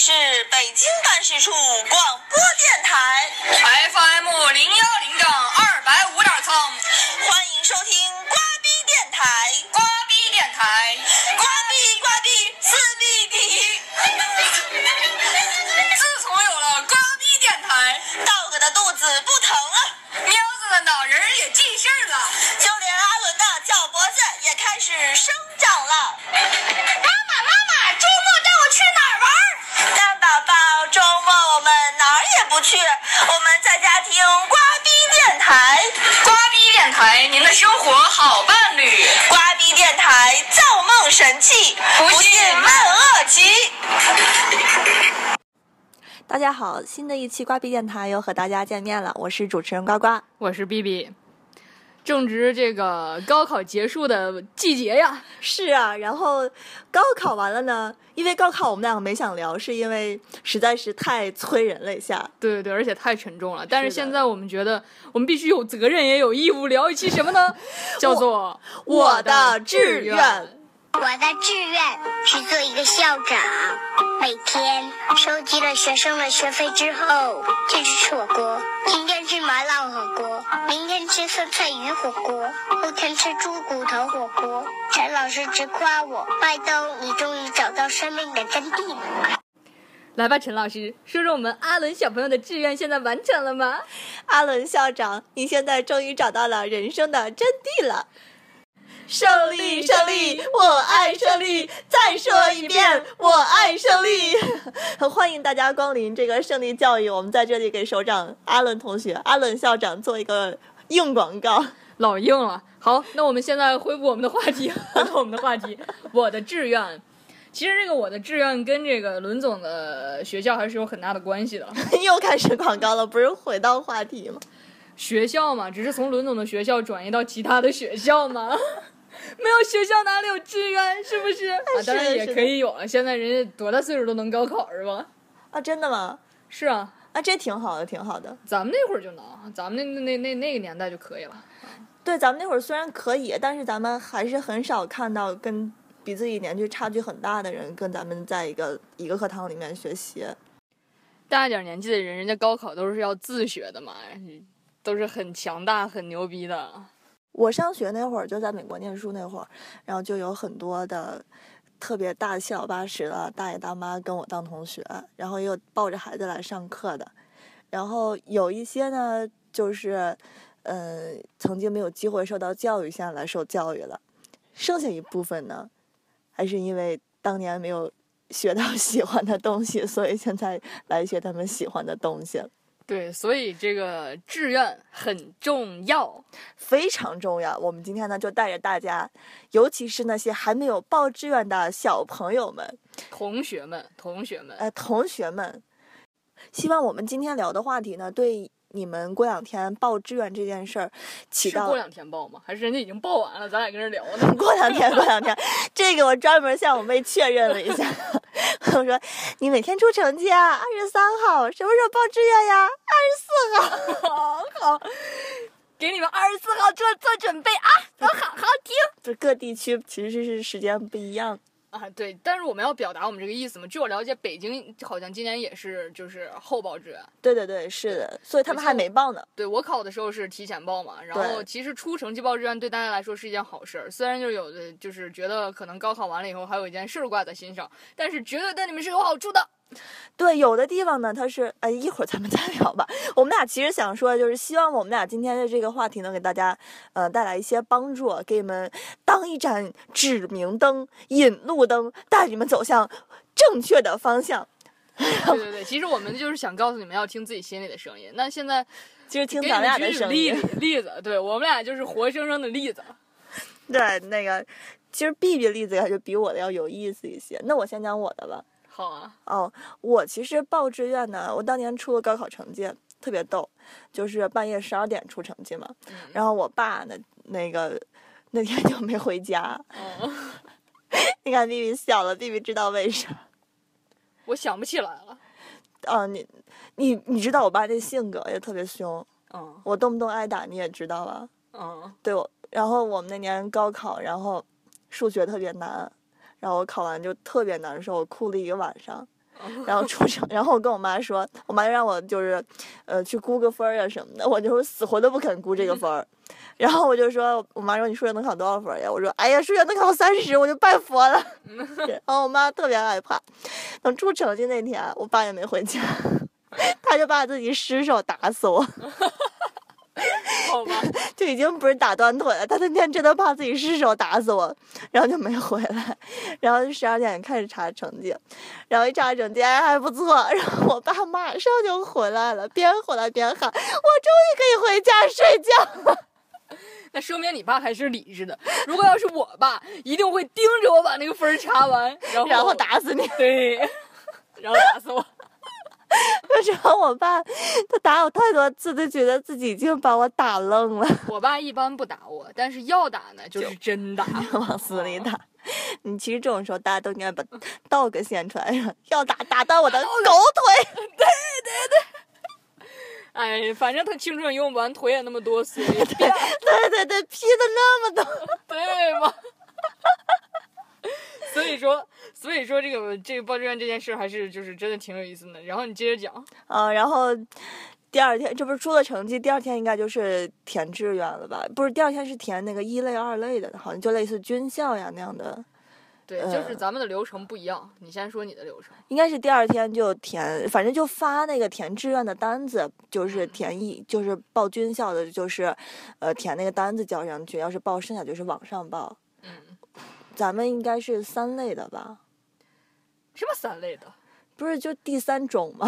是北京办事处广播电台，FM 零幺零杠二百五点三，欢迎收听瓜逼电台，家好，新的一期瓜逼电台又和大家见面了，我是主持人呱呱，我是 B B。正值这个高考结束的季节呀，是啊，然后高考完了呢，因为高考我们两个没想聊，是因为实在是太催人了一下，对对对，而且太沉重了。但是现在我们觉得，我们必须有责任也有义务聊一期什么呢？叫做我的志愿。我的志愿是做一个校长，每天收集了学生的学费之后，就去吃火锅。今天吃麻辣火锅，明天吃酸菜鱼火锅，后天吃猪骨头火锅。陈老师直夸我：“麦兜，你终于找到生命的真谛了。”来吧，陈老师，说说我们阿伦小朋友的志愿现在完成了吗？阿伦校长，你现在终于找到了人生的真谛了。胜利，胜利，我爱胜利！再说一遍，我爱胜利！欢迎大家光临这个胜利教育，我们在这里给首长阿伦同学、阿伦校长做一个硬广告，老硬了。好，那我们现在恢复我们的话题，回到我们的话题。我的志愿，其实这个我的志愿跟这个伦总的学校还是有很大的关系的。又开始广告了，不是回到话题吗？学校嘛，只是从伦总的学校转移到其他的学校嘛。没有学校哪里有志愿，是不是？啊，当然也可以有了。现在人家多大岁数都能高考是吧？啊，真的吗？是啊，啊，这挺好的，挺好的。咱们那会儿就能，咱们那那那那个年代就可以了。对，咱们那会儿虽然可以，但是咱们还是很少看到跟比自己年纪差距很大的人跟咱们在一个一个课堂里面学习。大一点年纪的人，人家高考都是要自学的嘛，都是很强大、很牛逼的。我上学那会儿就在美国念书那会儿，然后就有很多的特别大七老八十的大爷大妈跟我当同学，然后又抱着孩子来上课的，然后有一些呢就是，呃，曾经没有机会受到教育，现在来受教育了，剩下一部分呢，还是因为当年没有学到 喜欢的东西，所以现在来学他们喜欢的东西。对，所以这个志愿很重要，非常重要。我们今天呢，就带着大家，尤其是那些还没有报志愿的小朋友们、同学们、同学们，呃，同学们，希望我们今天聊的话题呢，对。你们过两天报志愿这件事儿，起到过两天报吗？还是人家已经报完了？咱俩跟这聊呢。过两天，过两天，这个我专门向我妹确认了一下。我说：“你每天出成绩啊？二十三号什么时候报志愿呀？二十四号。好，给你们二十四号做做准备啊！都好好听。就各地区其实是时间不一样。”啊，对，但是我们要表达我们这个意思嘛？据我了解，北京好像今年也是就是后报志愿。对对对，是的，所以他们还没报呢。对我考的时候是提前报嘛，然后其实出成绩报志愿对大家来说是一件好事儿。虽然就是有的就是觉得可能高考完了以后还有一件事儿挂在心上，但是绝对对你们是有好处的。对，有的地方呢，它是哎，一会儿咱们 再聊吧。我们俩其实想说，就是希望我们俩今天的这个话题能给大家，呃，带来一些帮助，给你们当一盏指明灯、引路灯，带你们走向正确的方向。对对对，其实我们就是想告诉你们要听自己心里的声音。那现在其实听咱俩的声音。例子，例子，对我们俩就是活生生的例子。对，那个其实 B B 例子就比我的要有意思一些。那我先讲我的吧。好啊，哦，我其实报志愿呢，我当年出了高考成绩，特别逗，就是半夜十二点出成绩嘛，然后我爸呢，那个那天就没回家。你看 B B 笑了，B B 知道为啥？我想不起来了。啊，你你你知道我爸这性格也特别凶，嗯，我动不动挨打，你也知道吧？嗯，对，我然后我们那年高考，然后数学特别难。然后我考完就特别难受，我哭了一个晚上。然后出成，然后我跟我妈说，我妈就让我就是，呃，去估个分儿呀什么的，我就死活都不肯估这个分儿。然后我就说，我妈说你数学能考多少分儿呀？我说，哎呀，数学能考三十，我就拜佛了。然后我妈特别害怕。等出成绩那天，我爸也没回家，他就把自己失手打死我。好吧，就已经不是打断腿了，他那天真的怕自己失手打死我，然后就没回来，然后就十二点开始查成绩，然后一查成绩哎还不错，然后我爸马上就回来了，边回来边喊我终于可以回家睡觉了。那说明你爸还是理智的。如果要是我爸，一定会盯着我把那个分儿查完，然后然后打死你。对，然后打死我。然后我爸他打我太多次，都觉得自己已经把我打愣了，我爸一般不打我，但是要打呢，就是真打。往死里打。你其实这种时候大家都应该把 dog 献出来，要打打到我的狗腿。对对对 哎，反正他青春用不完，腿也那么多，所以对对对，劈的那么多。对吗？所以说，所以说这个这个报志愿这件事还是就是真的挺有意思的。然后你接着讲，嗯，然后第二天这不是出了成绩，第二天应该就是填志愿了吧？不是，第二天是填那个一类、二类的，好像就类似军校呀那样的。对，呃就是咱们的流程不一样。你先说你的流程。应该是第二天就填，反正就发那个填志愿的单子，就是填一，就是报军校的，就是，呃，填那个单子交上去。要是报剩下就是网上报。嗯，咱们应该是三类的吧？什么三类的？不是就第三种吗？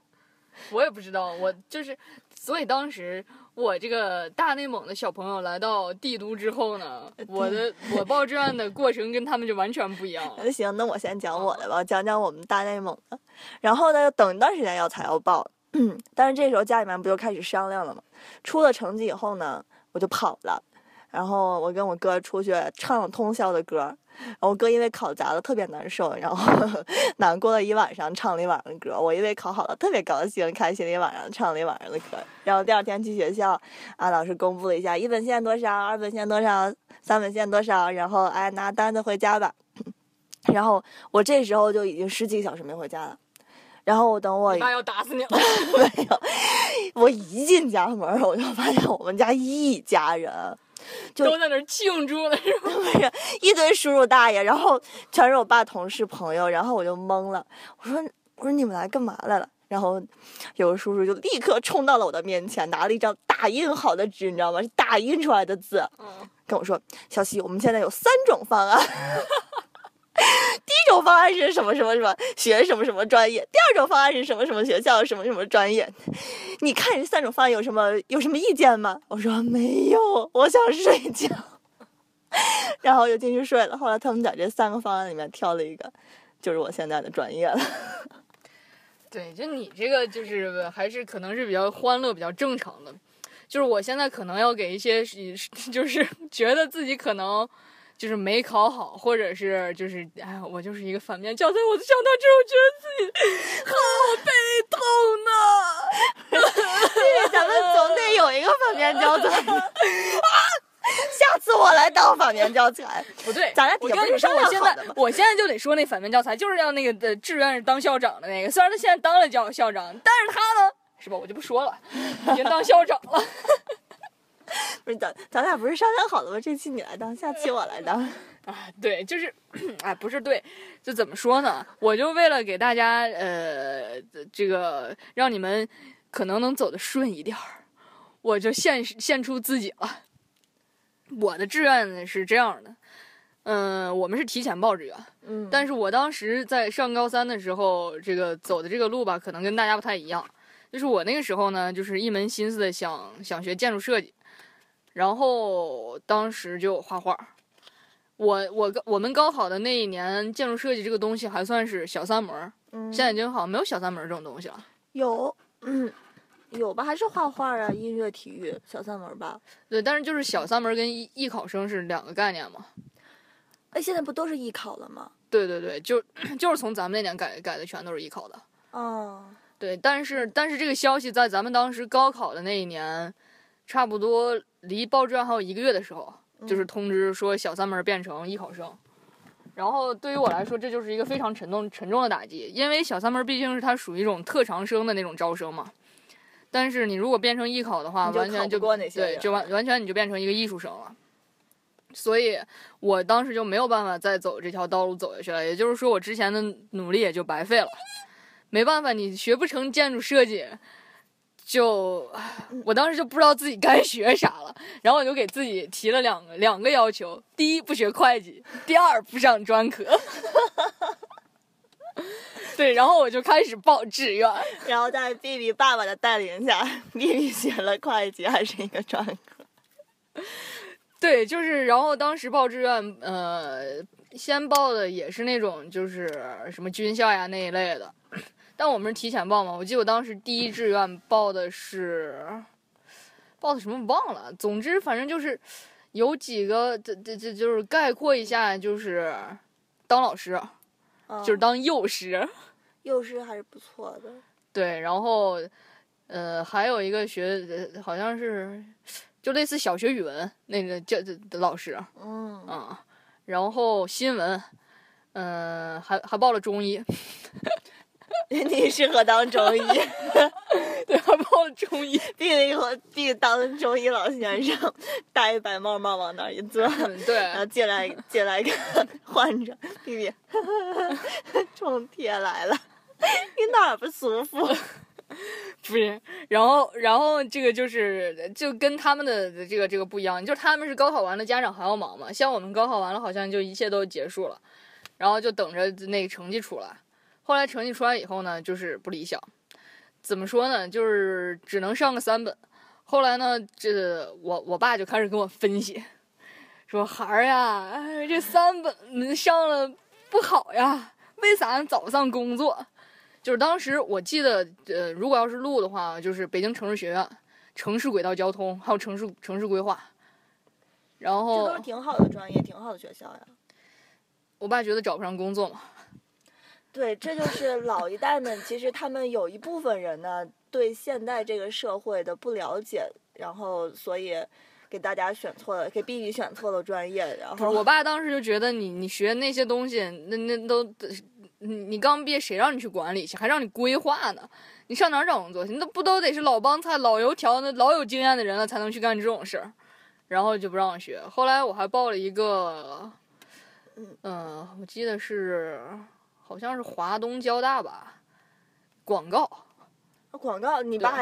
我也不知道，我就是，所以当时我这个大内蒙的小朋友来到帝都之后呢，我的我报志愿的过程跟他们就完全不一样了。那行，那我先讲我的吧，讲讲我们大内蒙的。然后呢，等一段时间要才要报，但是这时候家里面不就开始商量了吗？出了成绩以后呢，我就跑了。然后我跟我哥出去唱了通宵的歌，然后我哥因为考砸了特别难受，然后 难过了一晚上，唱了一晚上的歌。我因为考好了特别高兴，开心了一晚上，唱了一晚上的歌。然后第二天去学校，啊，老师公布了一下一本线多少，二本线多少，三本线多少，然后哎拿单子回家吧。然后我这时候就已经十几个小时没回家了。然后我等我你爸要打死你了！没有，我一进家门，我就发现我们家一家人，就都在那儿庆祝呢，是吧？不是一堆叔叔大爷，然后全是我爸同事朋友，然后我就懵了，我说我说你们来干嘛来了？然后有个叔叔就立刻冲到了我的面前，拿了一张打印好的纸，你知道吗？是打印出来的字，嗯，跟我说：“小西，我们现在有三种方案。第一种方案是什么什么什么学什么什么专业，第二种方案是什么什么学校什么什么专业。你看这三种方案有什么有什么意见吗？”我说：“没有，我想睡觉。”然后就进去睡了。后来他们在这三个方案里面挑了一个，就是我现在的专业了。对，就你这个就是还是可能是比较欢乐、比较正常的。就是我现在可能要给一些就是觉得自己可能就是没考好，或者是就是哎，我就是一个反面教材。我想到这，我觉得自己好悲痛呢。咱们总得有一个反面教材。下次我来当反面教材。不对，咱俩我跟你说，我现在我现在就得说那反面教材，就是要那个的志愿是当校长的那个。虽然他现在当了教校长，但是他呢，是吧？我就不说了，已经当校长了。不是咱咱俩不是商量好了吗？这期你来当，下期我来当。啊，对，就是，哎，不是对，就怎么说呢？我就为了给大家，呃，这个让你们可能能走得顺一点儿，我就献献出自己了。我的志愿呢是这样的，嗯、我们是提前报志愿，嗯但是我当时在上高三的时候，这个走的这个路吧，可能跟大家不太一样。就是我那个时候呢，就是一门心思的想想学建筑设计，然后当时就画画。我我我们高考的那一年，建筑设计这个东西还算是小三门儿，嗯现在已经好像没有小三门儿这种东西了。有，嗯，有吧？还是画画啊，音乐、体育，小三门吧。对，但是就是小三门儿跟艺艺考生是两个概念嘛。哎，现在不都是艺考了吗？对对对，就 就是从咱们那年改改的，全都是艺考的。哦，对，但是但是这个消息在咱们当时高考的那一年，差不多离报志愿还有一个月的时候，就是通知说小三门变成艺考生。然后对于我来说，这就是一个非常沉重沉重的打击，因为小三门毕竟是它属于一种特长生的那种招生嘛。但是你如果变成艺考的话，完全就过那些对，就完完全你就变成一个艺术生了。所以我当时就没有办法再走这条道路走下去了，也就是说，我之前的努力也就白费了。没办法，你学不成建筑设计，就我当时就不知道自己该学啥了，然后我就给自己提了两个两个要求：第一，不学会计；第二，不上专科。对，然后我就开始报志愿。然后在 B B 爸爸的带领下，B B 学了会计，还是一个专科。对，就是，然后当时报志愿，呃，先报的也是那种就是什么军校呀那一类的，但我们是提前报嘛。我记得我当时第一志愿报的是报的什么忘了，总之反正就是有几个，这这这就是概括一下，就是当老师，就是嗯当幼师。幼师还是不错的。对，然后呃还有一个学呃好像是就类似小学语文那个教的的老师。嗯，啊，然后新闻，嗯、还还报了中医，你适合当中医 对，还报了中医，，B B 以后 B 当中医老先生，戴一白帽帽往那儿一坐。嗯，对，然后进来进来一个患者弟弟 冲贴来了，你哪儿不舒服？不是，然后然后这个就是就跟他们的这个这个不一样，就是他们是高考完了，家长还要忙嘛，像我们高考完了，好像就一切都结束了，然后就等着那个成绩出来。后来成绩出来以后呢，就是不理想，怎么说呢，就是只能上个三本。后来呢，这我我爸就开始跟我分析，说孩儿呀，哎这三本你上了不好呀，为啥找不上工作？就是当时我记得，呃，如果要是录的话，就是北京城市学院、城市轨道交通，还有城市城市规划。然后这都是挺好的专业，挺好的学校呀。我爸觉得找不上工作嘛，对，这就是老一代们，其实他们有一部分人呢，对现代这个社会的不了解，然后所以给大家选错了，给 B B 选错了专业，然后我爸当时就觉得你你学那些东西，那那都你你刚毕业谁让你去管理去，还让你规划呢？你上哪儿找工作去？你都不都得是老帮菜、老油条、那老有经验的人了才能去干这种事儿，然后就不让我学。后来我还报了一个，嗯、我记得是好像是华东交大吧，广告。广告，你爸，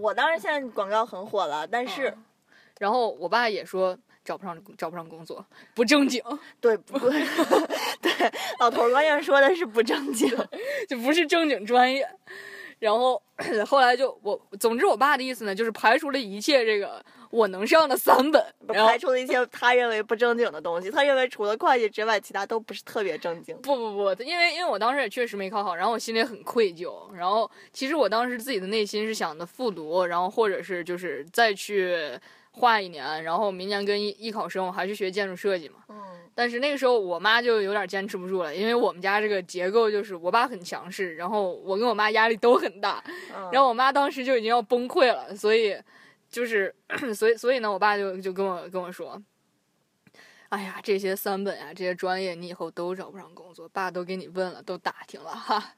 我当然现在广告很火了，但是、嗯然后我爸也说找不上找不上工作，不正经，对 不对？对，老头儿关键说的是不正经。就不是正经专业。然后 后来就我，总之我爸的意思呢，就是排除了一切这个我能上的三本，排除了一些他认为不正经的东西，他认为除了会计之外，其他都不是特别正经。不不不，因为因为我当时也确实没考好，然后我心里很愧疚。然后其实我当时自己的内心是想的复读，然后或者是就是再去画一年，然后明年跟艺艺考生我还是学建筑设计嘛。嗯，但是那个时候我妈就有点坚持不住了，因为我们家这个结构就是我爸很强势，然后我跟我妈压力都很大，嗯然后我妈当时就已经要崩溃了，所以就是 所以所以呢，我爸就就跟我跟我说。哎呀，这些三本呀、这些专业，你以后都找不上工作。爸都给你问了，都打听了哈，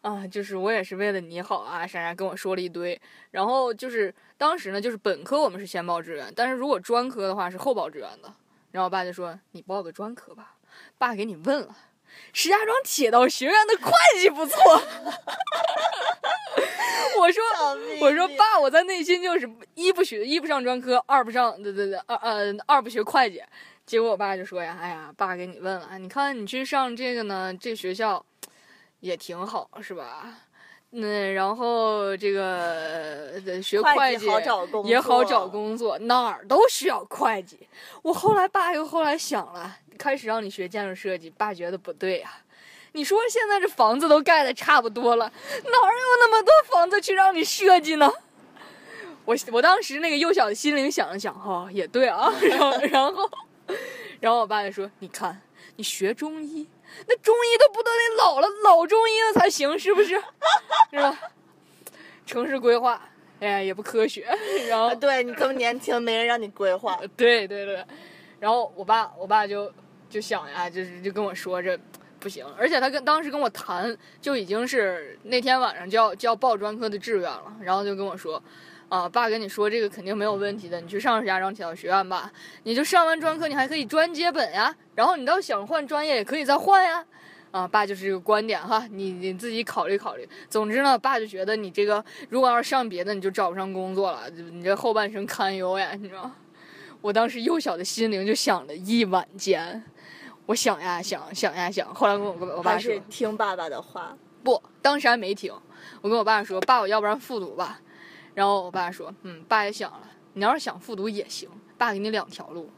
啊，就是我也是为了你好啊，啥啥跟我说了一堆。然后就是当时呢，就是本科我们是先报志愿，但是如果专科的话是后报志愿的。然后我爸就说：“你报个专科吧。”爸给你问了，石家庄铁道学院的会计不错。我说 我说爸，我在内心就是一不学一不上专科，二不上对对对二呃二不学会计。结果我爸就说呀，哎呀，爸给你问了，你看你去上这个呢，这学校也挺好，是吧？嗯，然后这个呃学会会计好找工也好作找工作，哪儿都需要会计。我后来爸又后来想了，开始让你学建筑设计，爸觉得不对呀、你说现在这房子都盖的差不多了，哪儿有那么多房子去让你设计呢？我我当时那个幼小的心灵想了想，哈、也对啊，然后然后然后我爸就说：“你看，你学中医，那中医都不都得老了老中医了才行，是不是？是吧？城市规划，哎呀，也不科学。然后啊对你这么年轻，没人让你规划。对对对，然后我爸我爸就就想呀，就是就跟我说这不行，而且他跟当时跟我谈就已经是那天晚上就要就要报专科的志愿了，然后就跟我说。啊，爸跟你说这个肯定没有问题的，你去上石家庄铁道学院吧，你就上完专科，你还可以专接本呀。然后你倒想换专业也可以再换呀。啊，爸就是这个观点哈，你你自己考虑考虑。总之呢，爸就觉得你这个如果要是上别的，你就找不上工作了，你这后半生堪忧呀，你知道我当时幼小的心灵就想了一晚间，我想呀想，想呀想，后来跟我跟我爸说，听爸爸的话，不，当时还没听，我跟我爸说，爸，我要不然复读吧。然后我爸说：“嗯，爸也想了，你要是想复读也行，爸给你两条路，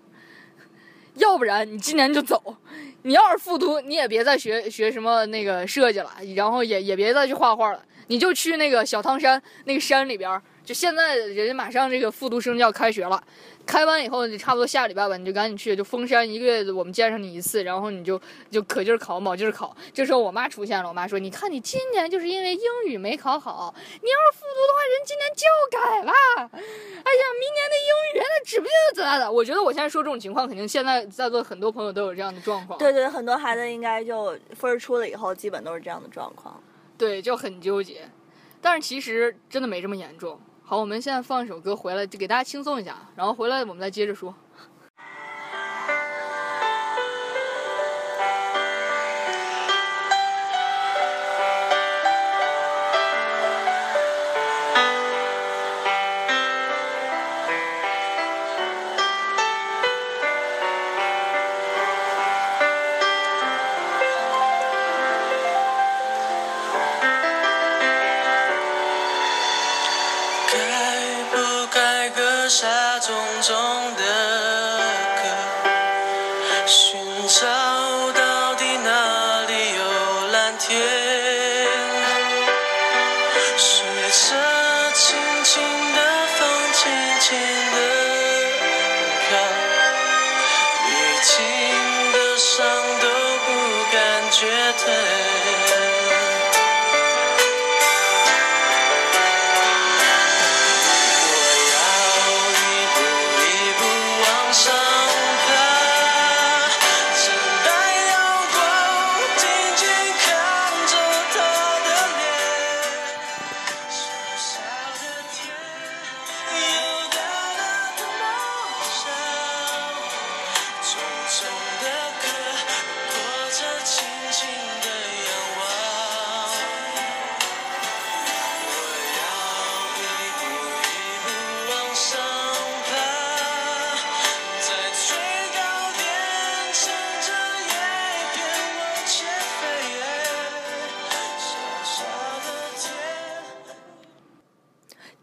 要不然你今年就走，你要是复读，你也别再学学什么那个设计了，然后也也别再去画画了，你就去那个小汤山那个山里边，就现在人家马上这个复读生就要开学了。”开完以后，你差不多下礼拜吧，你就赶紧去，就封山一个月，我们见上你一次，然后你就就可劲儿考，卯劲儿考。这时候我妈出现了，我妈说：“你看你今年就是因为英语没考好，你要是复读的话，人今年就要改了。哎呀，明年的英语那指不定怎么的。”我觉得我现在说这种情况，肯定现在在座很多朋友都有这样的状况。对对，很多孩子应该就分儿出了以后，基本都是这样的状况。对，就很纠结，但是其实真的没这么严重。好，我们现在放一首歌回来，就给大家轻松一下，然后回来我们再接着说。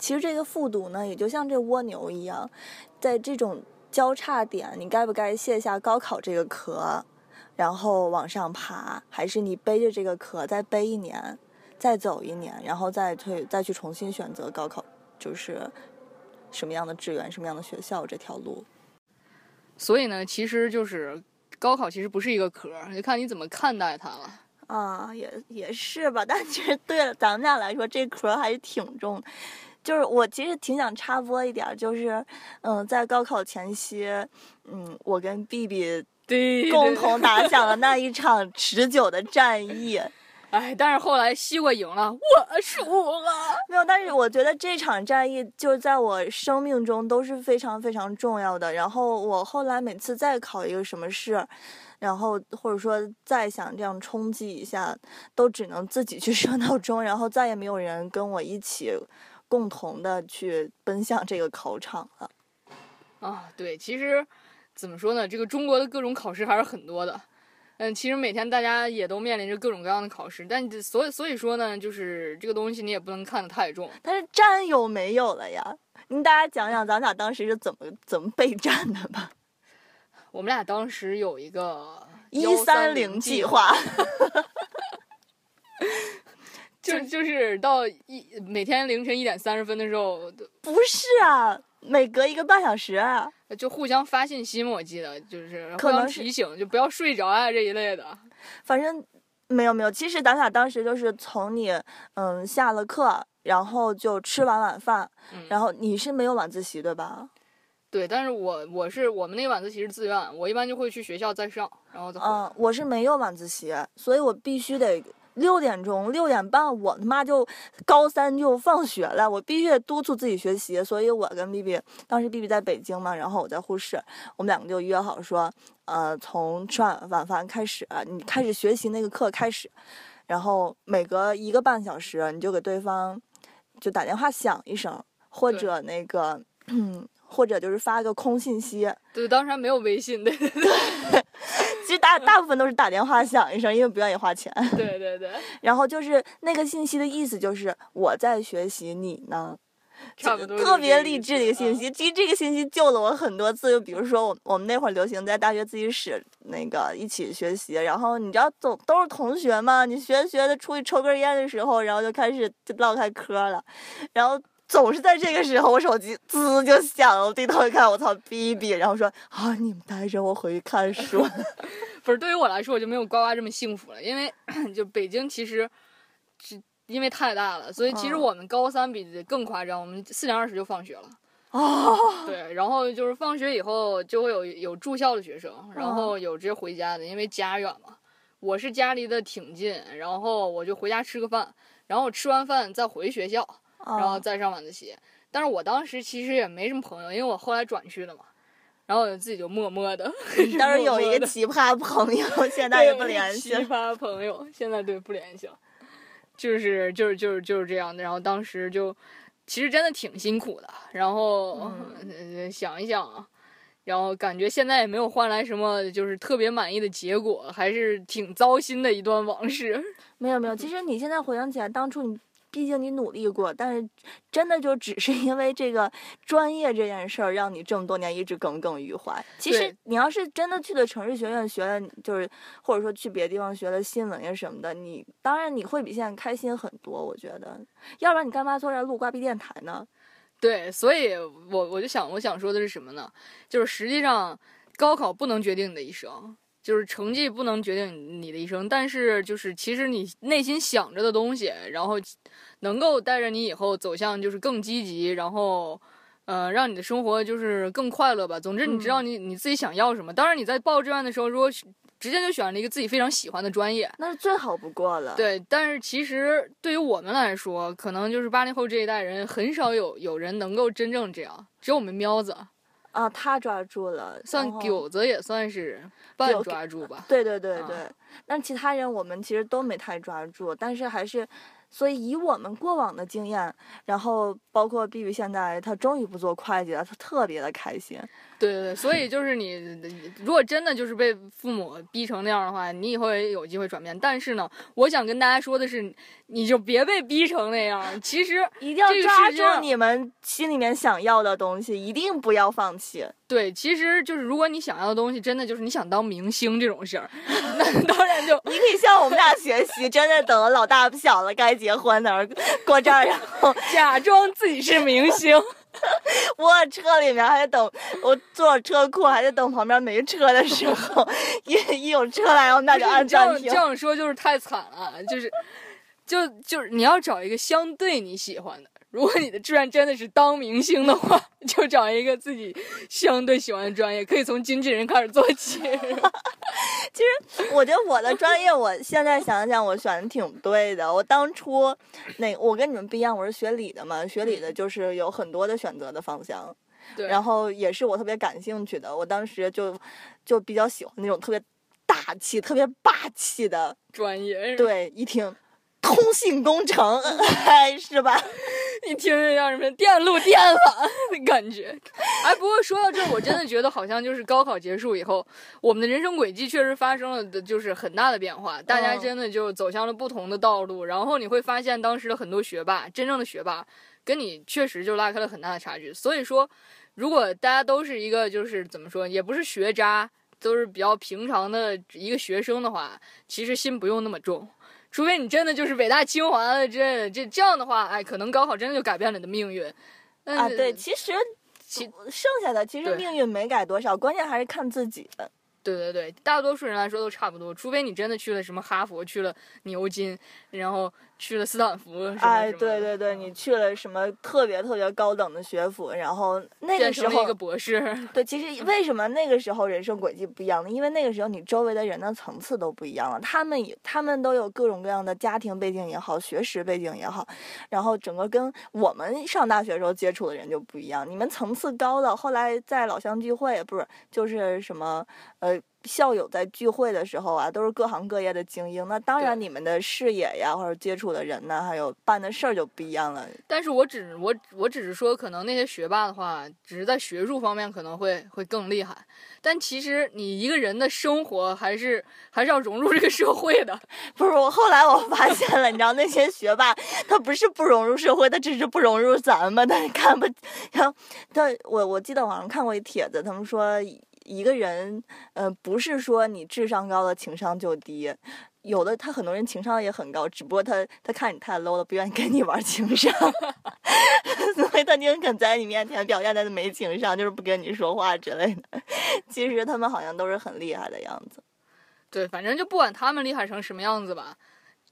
其实这个复读呢，也就像这蜗牛一样，在这种交叉点，你该不该卸下高考这个壳，然后往上爬，还是你背着这个壳再背一年，再走一年，然后再退，再去重新选择高考，就是什么样的志愿、什么样的学校这条路。所以呢，其实就是高考其实不是一个壳，就看你怎么看待它了。啊，也也是吧，但其实对了咱们俩来说，这壳还是挺重。就是我其实挺想插播一点，就是，嗯，在高考前夕，嗯，我跟 B B 对共同打响了那一场持久的战役。哎，但是后来西瓜赢了，我输了。没有，但是我觉得这场战役就在我生命中都是非常非常重要的。然后我后来每次再考一个什么试，然后或者说再想这样冲击一下，都只能自己去设闹钟，然后再也没有人跟我一起。共同的去奔向这个考场了，啊，对，其实怎么说呢？这个中国的各种考试还是很多的，嗯，其实每天大家也都面临着各种各样的考试，但所以所以说呢，就是这个东西你也不能看得太重。但是战有没有了呀？您大家讲讲咱俩当时是怎么怎么备战的吧？我们俩当时有一个一三零计划。就就是到一每天凌晨一点三十分的时候，不是啊，每隔一个半小时，就互相发信息嘛。我记得就是互相提醒，就不要睡着啊这一类的。反正没有没有，其实咱俩当时就是从你嗯下了课，然后就吃完晚饭，然后你是没有晚自习对吧？对，但是我我是我们那个晚自习是自愿，我一般就会去学校再上，然后再。嗯，我是没有晚自习，所以我必须得六点钟、六点半，我他妈就高三就放学了，我必须得督促自己学习。所以我跟 B B 当时 B B 在北京嘛，然后我在呼市，我们两个就约好说，呃，从吃完晚饭开始，你开始学习那个课开始，然后每隔一个半小时，你就给对方就打电话响一声，或者那个。嗯，或者就是发个空信息，对，当时还没有微信，对对对其实 大大部分都是打电话响一声，因为不愿意花钱。对对对，然后就是那个信息的意思就是我在学习，你呢？差不多特别励励志的一个信息。其实这个信息救了我很多次，就比如说我我们那会儿流行在大学自习室那个一起学习，然后你知道总都是同学嘛，你学着学着出去抽根烟的时候，然后就开始就唠开嗑了，然后。总是在这个时候，我手机滋就响了，我低头一看，我操，哔哔，然后说啊，你们待着我回去看书。不是对于我来说，我就没有呱呱这么幸福了，因为 就北京其实是因为太大了，所以其实嗯我们高三比更夸张，我们四点二十就放学了。哦，对，然后就是放学以后就会有有住校的学生，然哦后有直接回家的，因为家远嘛。我是家离得挺近，然后我就回家吃个饭，然后我吃完饭再回学校，然后哦再上晚自习。但是我当时其实也没什么朋友，因为我后来转去的嘛，然后我自己就默默的。当时有一个奇葩朋友，现在也不对联系奇。葩朋友，现在对不联系了，就是就是就是就是这样的。然后当时就其实真的挺辛苦的，然后、嗯 想一想啊，然后感觉现在也没有换来什么就是特别满意的结果，还是挺糟心的一段往事。没有没有，其实你现在回想起来，当初你毕竟你努力过，但是真的就只是因为这个专业这件事儿，让你这么多年一直耿耿于怀。其实你要是真的去了城市学院学了，就是或者说去别的地方学了新闻呀什么的，你当然你会比现在开心很多。我觉得，要不然你干嘛坐这儿录瓜逼电台呢？对，所以我我就想我想说的是什么呢？就是实际上高考不能决定你的一生。就是成绩不能决定你的一生，但是就是其实你内心想着的东西，然后能够带着你以后走向就是更积极，然后，呃，让你的生活就是更快乐吧。总之，你知道你、你自己想要什么。当然，你在报志愿的时候，如果直接就选了一个自己非常喜欢的专业，那是最好不过了。，对。但是其实对于我们来说，可能就是八零后这一代人，很少有有人能够真正这样，只有我们喵子，啊，他抓住了，算狗子也算是半有抓住吧。对对对啊对，但其他人我们其实都没太抓住，但是还是，所以以我们过往的经验，然后包括 B B 现在他终于不做会计了，他特别的开心。对对对，所以就是你，如果真的就是被父母逼成那样的话，你以后也有机会转变。但是呢，我想跟大家说的是，你就别被逼成那样。其实一定要抓住你们心里面想要的东西，一定不要放弃。对，其实就是如果你想要的东西，真的就是你想当明星这种事儿，那当然就你可以向我们俩学习，真的等老大不小了，该结婚的时候过这儿，然后假装自己是明星。我车里面还得等，我坐车库还得等旁边没车的时候，一一有车来，然后那就按这样暂停这。样说就是太惨了，就是就就是你要找一个相对你喜欢的。如果你的志愿真的是当明星的话，就找一个自己相对喜欢的专业，可以从经纪人开始做起。我觉得我的专业，我现在想想，我选的挺对的。我当初那我跟你们不一样，我是学理的嘛，学理的就是有很多的选择的方向，对，然后也是我特别感兴趣的。我当时就就比较喜欢那种特别大气、特别霸气的。专业，对，一听通信工程，哎，是吧？你听着像什么电路电缆的感觉。哎，不过说到这儿，我真的觉得好像就是高考结束以后，我们的人生轨迹确实发生了的就是很大的变化，大家嗯真的就走向了不同的道路。然后你会发现，当时的很多学霸，真正的学霸，跟你确实就拉开了很大的差距。所以说，如果大家都是一个就是怎么说，也不是学渣，都是比较平常的一个学生的话，其实心不用那么重。除非你真的就是北大清华的之类的，这这样的话，哎，可能高考真的就改变了你的命运。但啊，对，其实其剩下的其实命运没改多少，关键还是看自己的。对对对，大多数人来说都差不多，除非你真的去了什么哈佛，去了牛津，然后去了斯坦福什么哎，什么的对对对，你去了什么特别特别高等的学府，然后那个时候一个博士。对，其实为什么那个时候人生轨迹不一样呢？因为那个时候你周围的人的层次都不一样了，他们也他们都有各种各样的家庭背景也好，学识背景也好，然后整个跟我们上大学时候接触的人就不一样。你们层次高的，后来在老乡聚会不是就是什么呃。校友在聚会的时候啊，都是各行各业的精英。那当然，你们的视野呀，或者接触的人呢，还有办的事儿就不一样了。但是我只我我只是说，可能那些学霸的话，只是在学术方面可能会会更厉害，但其实你一个人的生活还是还是要融入这个社会的。不是我，后来我发现了，你知道那些学霸，他不是不融入社会，他只是不融入咱们，他看不，然后他我我记得网上看过一帖子，他们说一个人，呃，不是说你智商高了情商就低。有的他很多人情商也很高，只不过他他看你太 low 了，不愿意跟你玩情商，所以他宁肯在你面前表现的没情商，就是不跟你说话之类的。其实他们好像都是很厉害的样子。对，反正就不管他们厉害成什么样子吧，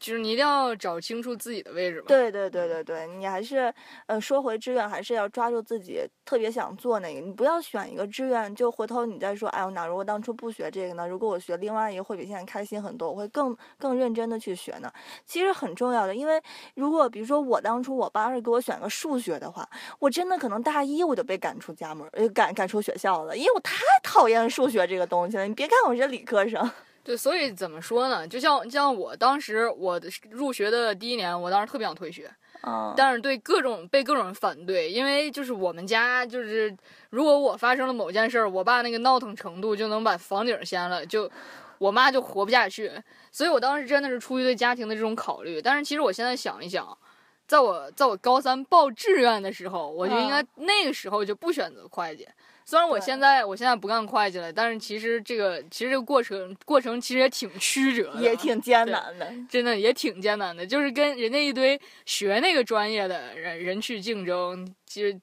就是你一定要找清楚自己的位置吧。对对对对对，你还是呃说回志愿，还是要抓住自己特别想做那个，你不要选一个志愿，就回头你再说，哎呦，哪如果当初不学这个呢？如果我学另外一个会比现在开心很多，我会更更认真的去学呢。其实很重要的，因为如果比如说我当初我爸是给我选个数学的话，我真的可能大一我就被赶出家门，呃赶赶出学校了，因为我太讨厌数学这个东西了。你别看我是理科生，对，所以怎么说呢？就像就像我当时我的入学的第一年，我当时特别想退学，嗯，但是对各种被各种人反对，因为就是我们家就是如果我发生了某件事儿，我爸那个闹腾程度就能把房顶掀了，就我妈就活不下去。所以我当时真的是出于对家庭的这种考虑。但是其实我现在想一想，在我在我高三报志愿的时候，我就应该那个时候就不选择会计。虽然我现在我现在不干会计了，但是其实这个其实这个过程过程其实也挺曲折的，也挺艰难的。真的也挺艰难的，就是跟人家一堆学那个专业的人人去竞争。其实，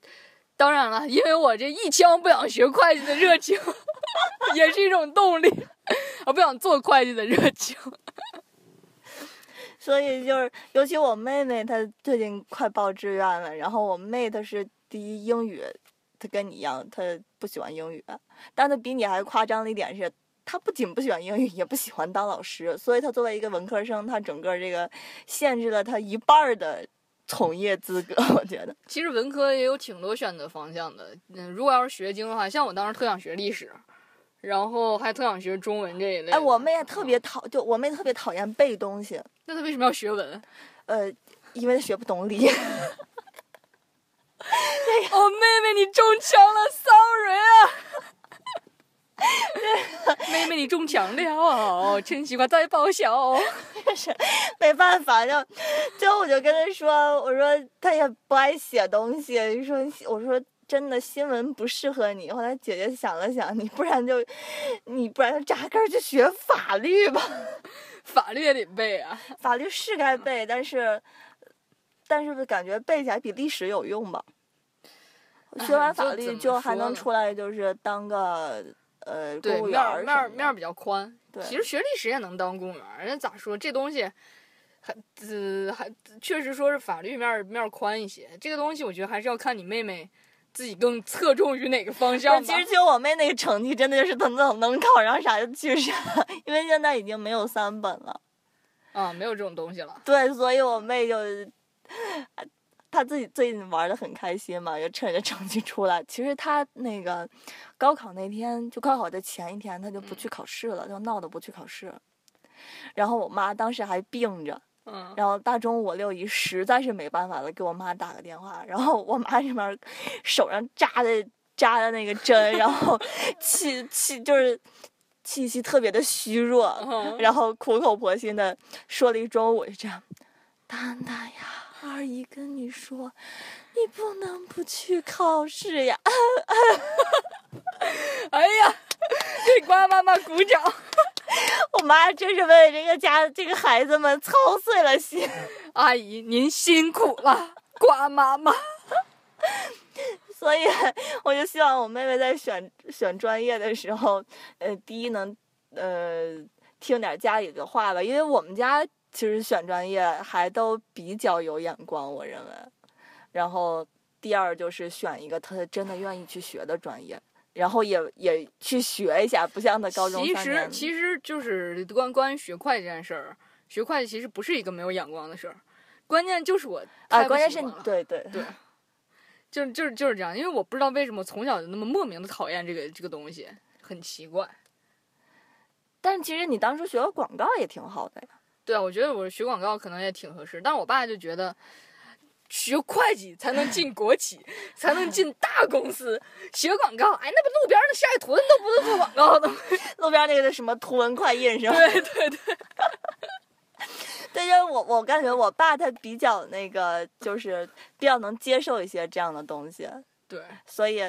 当然了，因为我这一腔不想学会计的热情，也是一种动力，我不想做会计的热情。所以就是，尤其我妹妹，她最近快报志愿了。然后我妹她是第一英语，她跟你一样，他不喜欢英语，但他比你还夸张的一点是，他不仅不喜欢英语，也不喜欢当老师。所以他作为一个文科生，他整个这个限制了他一半的从业资格。我觉得，其实文科也有挺多选择方向的。嗯，如果要是学精的话，像我当时特想学历史，然后还特想学中文这一类。哎，我妹也特别讨，就我妹特别讨厌背东西，那她为什么要学文？呃，因为她学不懂理。哦，妹妹你中枪了，sorry 啊！妹妹你中枪了，陈西瓜在报销。没办法，就最后我就跟他说，我说他也不爱写东西，说我说真的新闻不适合你。后来姐姐想了想，你不然就你不然就扎根儿去学法律吧，法律也得背啊。法律是该背，但是但是感觉背起来比历史有用吧。学完法律就还能出来，就是当个呃公，务员面儿面儿比较宽。对其实学历史也能当公务员儿，人家咋说这东西还呃还确实说是法律面儿面儿宽一些。这个东西我觉得还是要看你妹妹自己更侧重于哪个方向吧。其实就我妹那个成绩，真的就是能能能考上啥就去啥，因为现在已经没有三本了。啊，没有这种东西了。对，所以我妹就，她自己最近玩的很开心嘛，就趁着成绩出来。其实他那个高考那天，就高考的前一天，他就不去考试了，就闹得不去考试。然后我妈当时还病着，嗯，然后大中午我六姨实在是没办法了，给我妈打个电话，然后我妈这边手上扎的扎的那个针，然后气气就是气息特别的虚弱，嗯然后苦口婆心的说了一中午，就这样，丹丹呀，二姨跟你说，你不能不去考试呀。哎呀，给瓜妈妈鼓掌。我妈真是为这个家这个孩子们操碎了心。阿姨您辛苦了，瓜妈妈。所以我就希望我妹妹在选选专业的时候，呃，第一能呃听点家里的话吧，因为我们家其实选专业还都比较有眼光，我认为。然后第二就是选一个他真的愿意去学的专业，然后也也去学一下，不像他高中其实。其实就是关关于学会计这件事儿，学会计其实不是一个没有眼光的事儿，关键就是我啊，关键是你对对对，就是就是就是这样，因为我不知道为什么从小就那么莫名的讨厌这个这个东西，很奇怪。但是其实你当初学个广告也挺好的呀。对啊，我觉得我学广告可能也挺合适，但是我爸就觉得学会计才能进国企，才能进大公司，学广告，哎，那不路边的晒图的都不是做广告的吗？路边那个什么图文快印是吧？对 对对，但是 我我感觉我爸他比较那个，就是比较能接受一些这样的东西，对，所以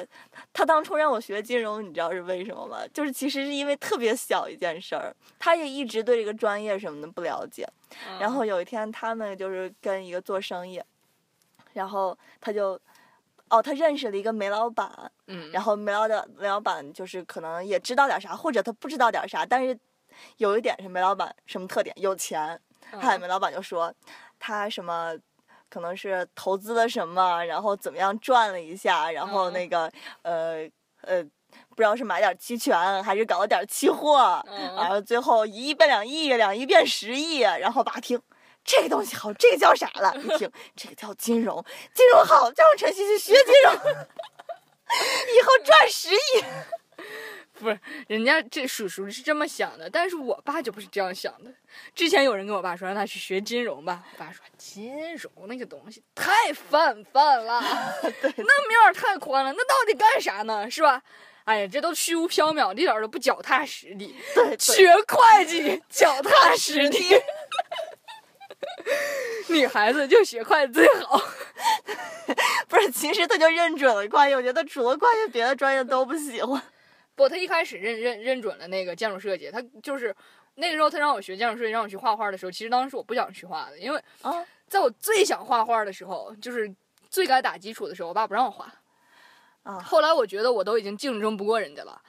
他当初让我学金融，你知道是为什么吗？就是其实是因为特别小一件事儿，他也一直对这个专业什么的不了解。嗯然后有一天他们就是跟一个做生意，然后他就，哦，他认识了一个煤老板，嗯，然后煤老的煤老板就是可能也知道点啥，或者他不知道点啥，但是有一点是煤老板什么特点？有钱。嗨，嗯煤老板就说他什么。可能是投资了什么，然后怎么样赚了一下，然后嗯那个、呃呃，不知道是买点期权还是搞了点期货，嗯然后最后一亿变两亿，两亿变十亿，然后爸听这个东西好，这个叫啥了？一听 这个叫金融，金融好，叫晨曦去学金融，以后赚十亿。不是，人家这叔叔是这么想的，但是我爸就不是这样想的。之前有人跟我爸说让他去学金融吧，我爸说金融那个东西太泛泛了，那面儿太宽了，那到底干啥呢？是吧？哎呀，这都虚无缥缈，一点儿都不脚踏实地。对对，学会计脚踏实地，女孩子就学会计最好。不是，其实他就认准了会计，我觉得除了会计，别的专业都不喜欢。不，他一开始认认认准了那个建筑设计，他就是那个时候他让我学建筑设计，让我去画画的时候，其实当时我不想去画的，因为啊在我最想画画的时候，就是最该打基础的时候，我爸不让我画。啊后来我觉得我都已经竞争不过人家了，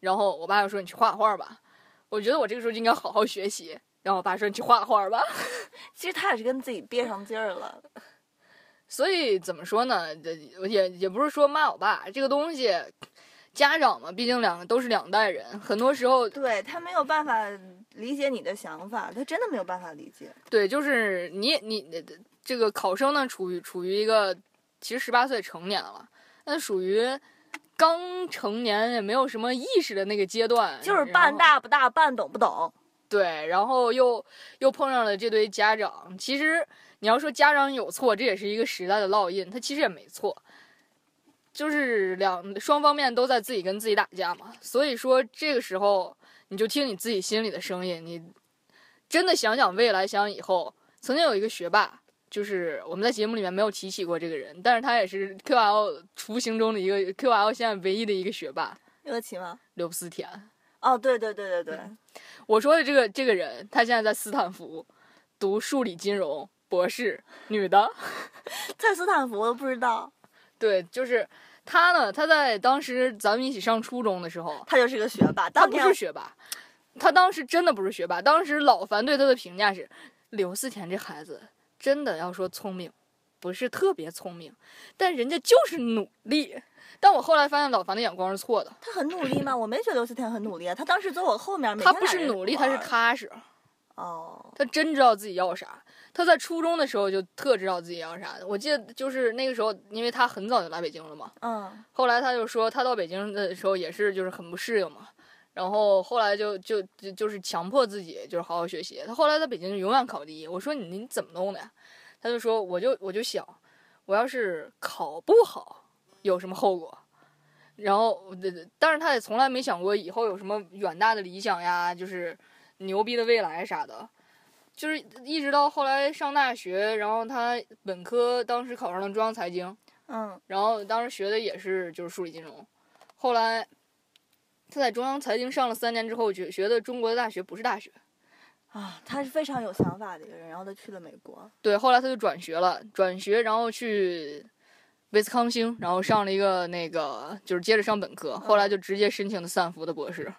然后我爸就说你去画画吧。我觉得我这个时候就应该好好学习。然后我爸说你去画画吧。其实他也是跟自己憋上劲儿了。所以怎么说呢？这也也不是说骂我爸这个东西，家长嘛，毕竟两个都是两代人，很多时候对他没有办法理解你的想法，他真的没有办法理解。对，就是你你这个考生呢，处于处于一个其实十八岁成年了，那属于刚成年也没有什么意识的那个阶段，就是半大不大，半懂不懂。对，然后又又碰上了这堆家长。其实你要说家长有错，这也是一个时代的烙印，他其实也没错，就是两双方面都在自己跟自己打架嘛。所以说这个时候你就听你自己心里的声音，你真的想想未来，想想以后。曾经有一个学霸，就是我们在节目里面没有提起过这个人，但是他也是 QL 雏形中的一个 QL 现在唯一的一个学霸，刘德奇吗？刘思甜。哦，对对对对对，我说的这个这个人，他现在在斯坦福读数理金融博士，女的。在斯坦福我都不知道，对，就是他呢。他在当时咱们一起上初中的时候，他就是个学霸。他不是学霸，他当时真的不是学霸。当时老樊对他的评价是：刘思田这孩子真的要说聪明，不是特别聪明，但人家就是努力。但我后来发现老樊的眼光是错的，他很努力吗？我没觉得刘思田很努力啊，他当时坐我后面，每他不是努力，他是踏实。哦，他真知道自己要啥。他在初中的时候就特知道自己要啥的。我记得就是那个时候，因为他很早就来北京了嘛，嗯，后来他就说他到北京的时候也是就是很不适应嘛，然后后来就就就就是强迫自己就是好好学习。他后来在北京就永远考第一。我说你你怎么弄的呀？他就说我就我就想，我要是考不好有什么后果？然后，但是他也从来没想过以后有什么远大的理想呀，就是牛逼的未来啥的。就是一直到后来上大学，然后他本科当时考上了中央财经，嗯，然后当时学的也是就是数理金融，后来他在中央财经上了三年之后，觉觉得中国的大学不是大学，啊，他是非常有想法的一个人，然后他去了美国。对，后来他就转学了，转学然后去威斯康星，然后上了一个那个就是接着上本科，后来就直接申请的斯坦福的博士。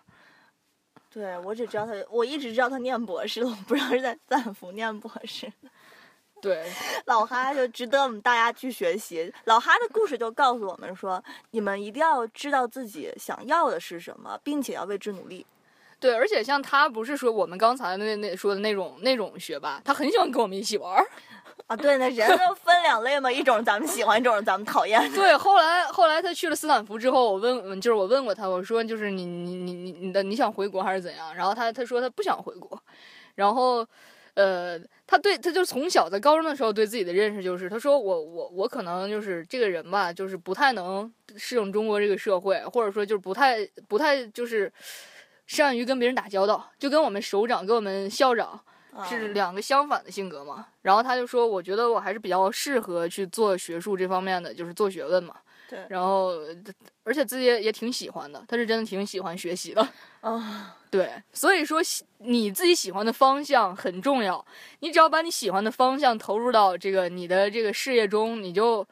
对我只知道他，我一直知道他念博士，我不知道是在斯坦福念博士。对，老哈就值得我们大家去学习。老哈的故事就告诉我们说，你们一定要知道自己想要的是什么，并且要为之努力。对，而且像他不是说我们刚才那那说的那种那种学霸，他很喜欢跟我们一起玩儿。啊，对，那人都分两类嘛，一种咱们喜欢，一种咱们讨厌。对，后来后来他去了斯坦福之后，我问，就是我问过他，我说就是你你你你你的你想回国还是怎样？然后他他说他不想回国，然后。呃，他对他就从小在高中的时候对自己的认识就是，他说我我我可能就是这个人吧，就是不太能适应中国这个社会，或者说就是不太不太就是善于跟别人打交道，就跟我们首长跟我们校长是两个相反的性格嘛。然后他就说，我觉得我还是比较适合去做学术这方面的，就是做学问嘛。对，然后而且自己也也挺喜欢的，他是真的挺喜欢学习的。啊。对，所以说你自己喜欢的方向很重要。你只要把你喜欢的方向投入到这个你的这个事业中，你就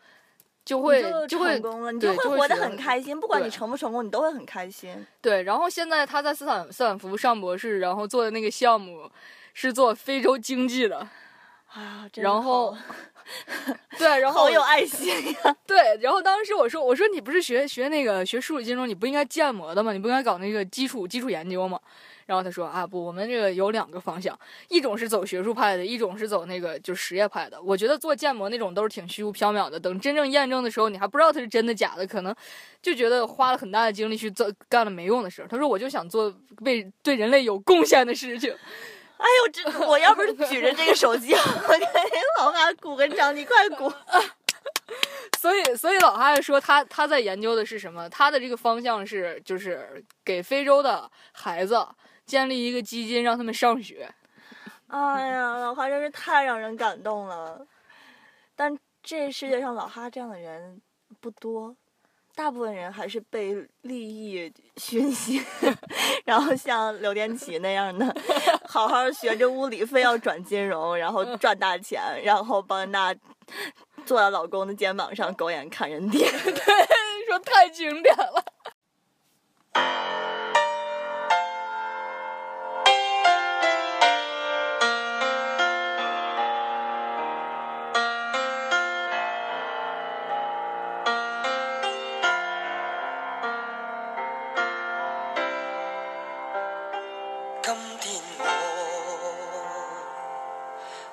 就会就会成功了，你就会活得很开心。不管你成不成功，你都会很开心。对，然后现在他在斯坦斯坦福上博士，然后做的那个项目是做非洲经济的。啊，然后，对，然后好有爱心呀。对，然后当时我说，我说你不是学学那个学数理金融，你不应该建模的吗？你不应该搞那个基础基础研究吗？然后他说啊，不，我们这个有两个方向，一种是走学术派的，一种是走那个就实业派的。我觉得做建模那种都是挺虚无缥缈的，等真正验证的时候，你还不知道它是真的假的，可能就觉得花了很大的精力去做干了没用的事。他说，我就想做为对人类有贡献的事情。哎呦，这我要不是举着这个手机，我给老哈鼓个掌，你快鼓。所以，所以老哈说他他在研究的是什么？他的这个方向是，就是给非洲的孩子建立一个基金，让他们上学。哎呀，老哈真是太让人感动了。但这世界上老哈这样的人不多。大部分人还是被利益熏心，然后像刘天琪那样的，好好学着物理，非要转金融，然后赚大钱，然后帮那坐在老公的肩膀上狗眼看人低。对，说太经典了。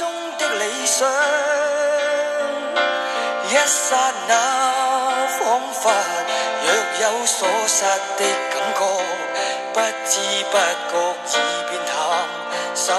中的理想一刹那恍惚若有所失的感觉不知不觉已变淡心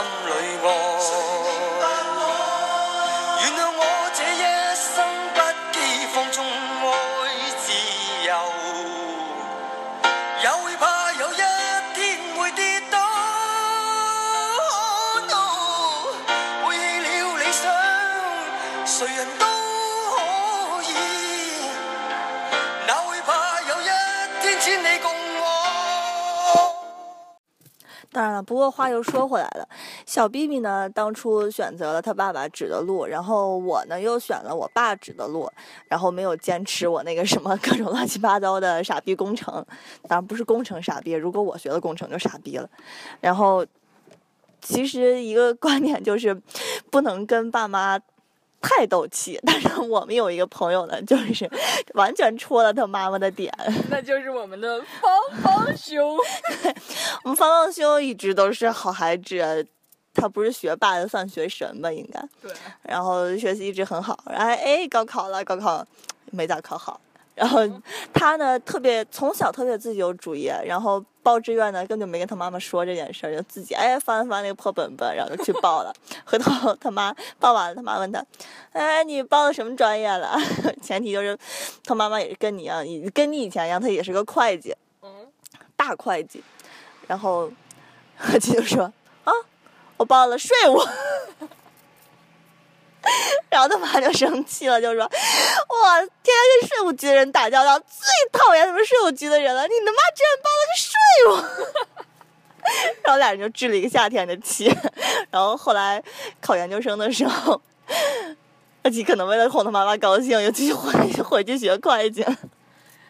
当然了，不过话又说回来了，小 B B 呢，当初选择了他爸爸指的路，然后我呢又选了我爸指的路，然后没有坚持我那个什么各种乱七八糟的傻逼工程，当然不是工程傻逼，如果我学了工程就傻逼了。然后，其实一个观点就是，不能跟爸妈。太斗气，但是我们有一个朋友呢，就是完全戳了他妈妈的点，那就是我们的芳芳兄。我们芳芳兄一直都是好孩子，他不是学霸，算学神吧，应该。对。然后学习一直很好，然后哎，高考了，高考没咋考好。然后他呢，特别从小特别自己有主意，然后报志愿呢，根本就没跟他妈妈说这件事儿，就自己哎翻翻那个破本本，然后就去报了。回头他妈报完了，他妈问他，哎，你报的什么专业了？前提就是他妈妈也是跟你一样，跟你以前一样，他也是个会计，嗯大会计。然后 何琪就说啊，我报了税务。然后他妈就生气了，就说：“我天天跟税务局的人打交道，最讨厌他们税务局的人了。你他妈居然报了个税务！” 然后俩人就置了一个夏天的气。然后后来考研究生的时候，阿吉可能为了哄他妈妈高兴，又继续回 回去学会计。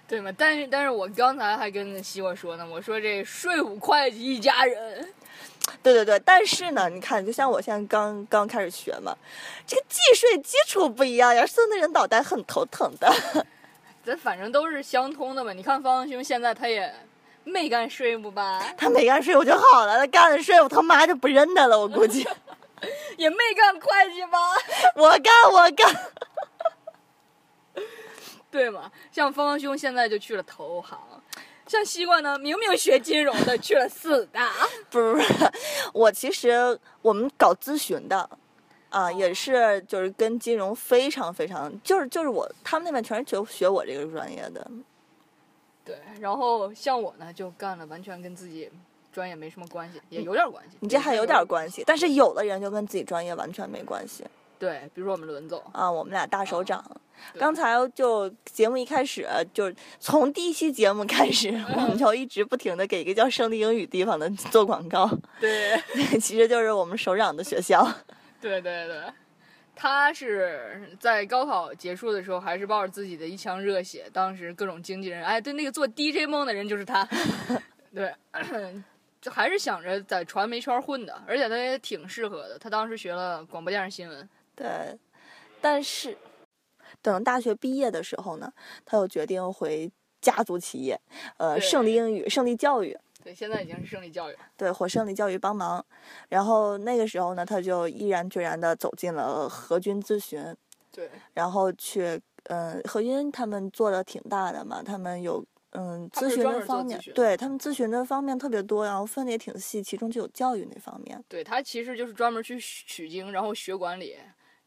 对嘛？但是但是我刚才还跟西瓜说呢，我说这税务会计一家人。对对对，但是呢，你看，就像我现在刚刚开始学嘛，这个计税基础不一样呀，生的人脑袋很头疼的。这反正都是相通的嘛。你看方兄现在他也没干税务吧？他没干税务就好了，他干了税务，他妈就不认他了，我估计。也没干会计吧？我干，我干。对嘛？像方兄现在就去了投行。像西瓜呢，明明学金融的去了四大，不是不是，我其实我们搞咨询的，啊，也是就是跟金融非常非常，就是就是我他们那边全是学学我这个专业的，对，然后像我呢，就干了完全跟自己专业没什么关系，也有点关系，你这还有点关系，但是有的人就跟自己专业完全没关系。对，比如说我们轮总啊，我们俩大手掌。刚才就节目一开始，就是从第一期节目开始，我们就一直不停的给一个叫胜利英语地方的做广告。对，其实就是我们首长的学校。对对对，他是在高考结束的时候，还是抱着自己的一腔热血，当时各种经纪人，哎，对，那个做 DJ 梦的人就是他。对，就还是想着在传媒圈混的，而且他也挺适合的。他当时学了广播电视新闻。对，但是等大学毕业的时候呢，他又决定回家族企业，呃，胜利英语、胜利教育。对，现在已经是胜利教育。对，火胜利教育帮忙。然后那个时候呢，他就毅然决然的走进了何军咨询。对。然后去，嗯，何军他们做的挺大的嘛，他们有，嗯，咨询的方面，对他们咨询的方面特别多，然后分的也挺细，其中就有教育那方面。对他其实就是专门去取经，然后学管理。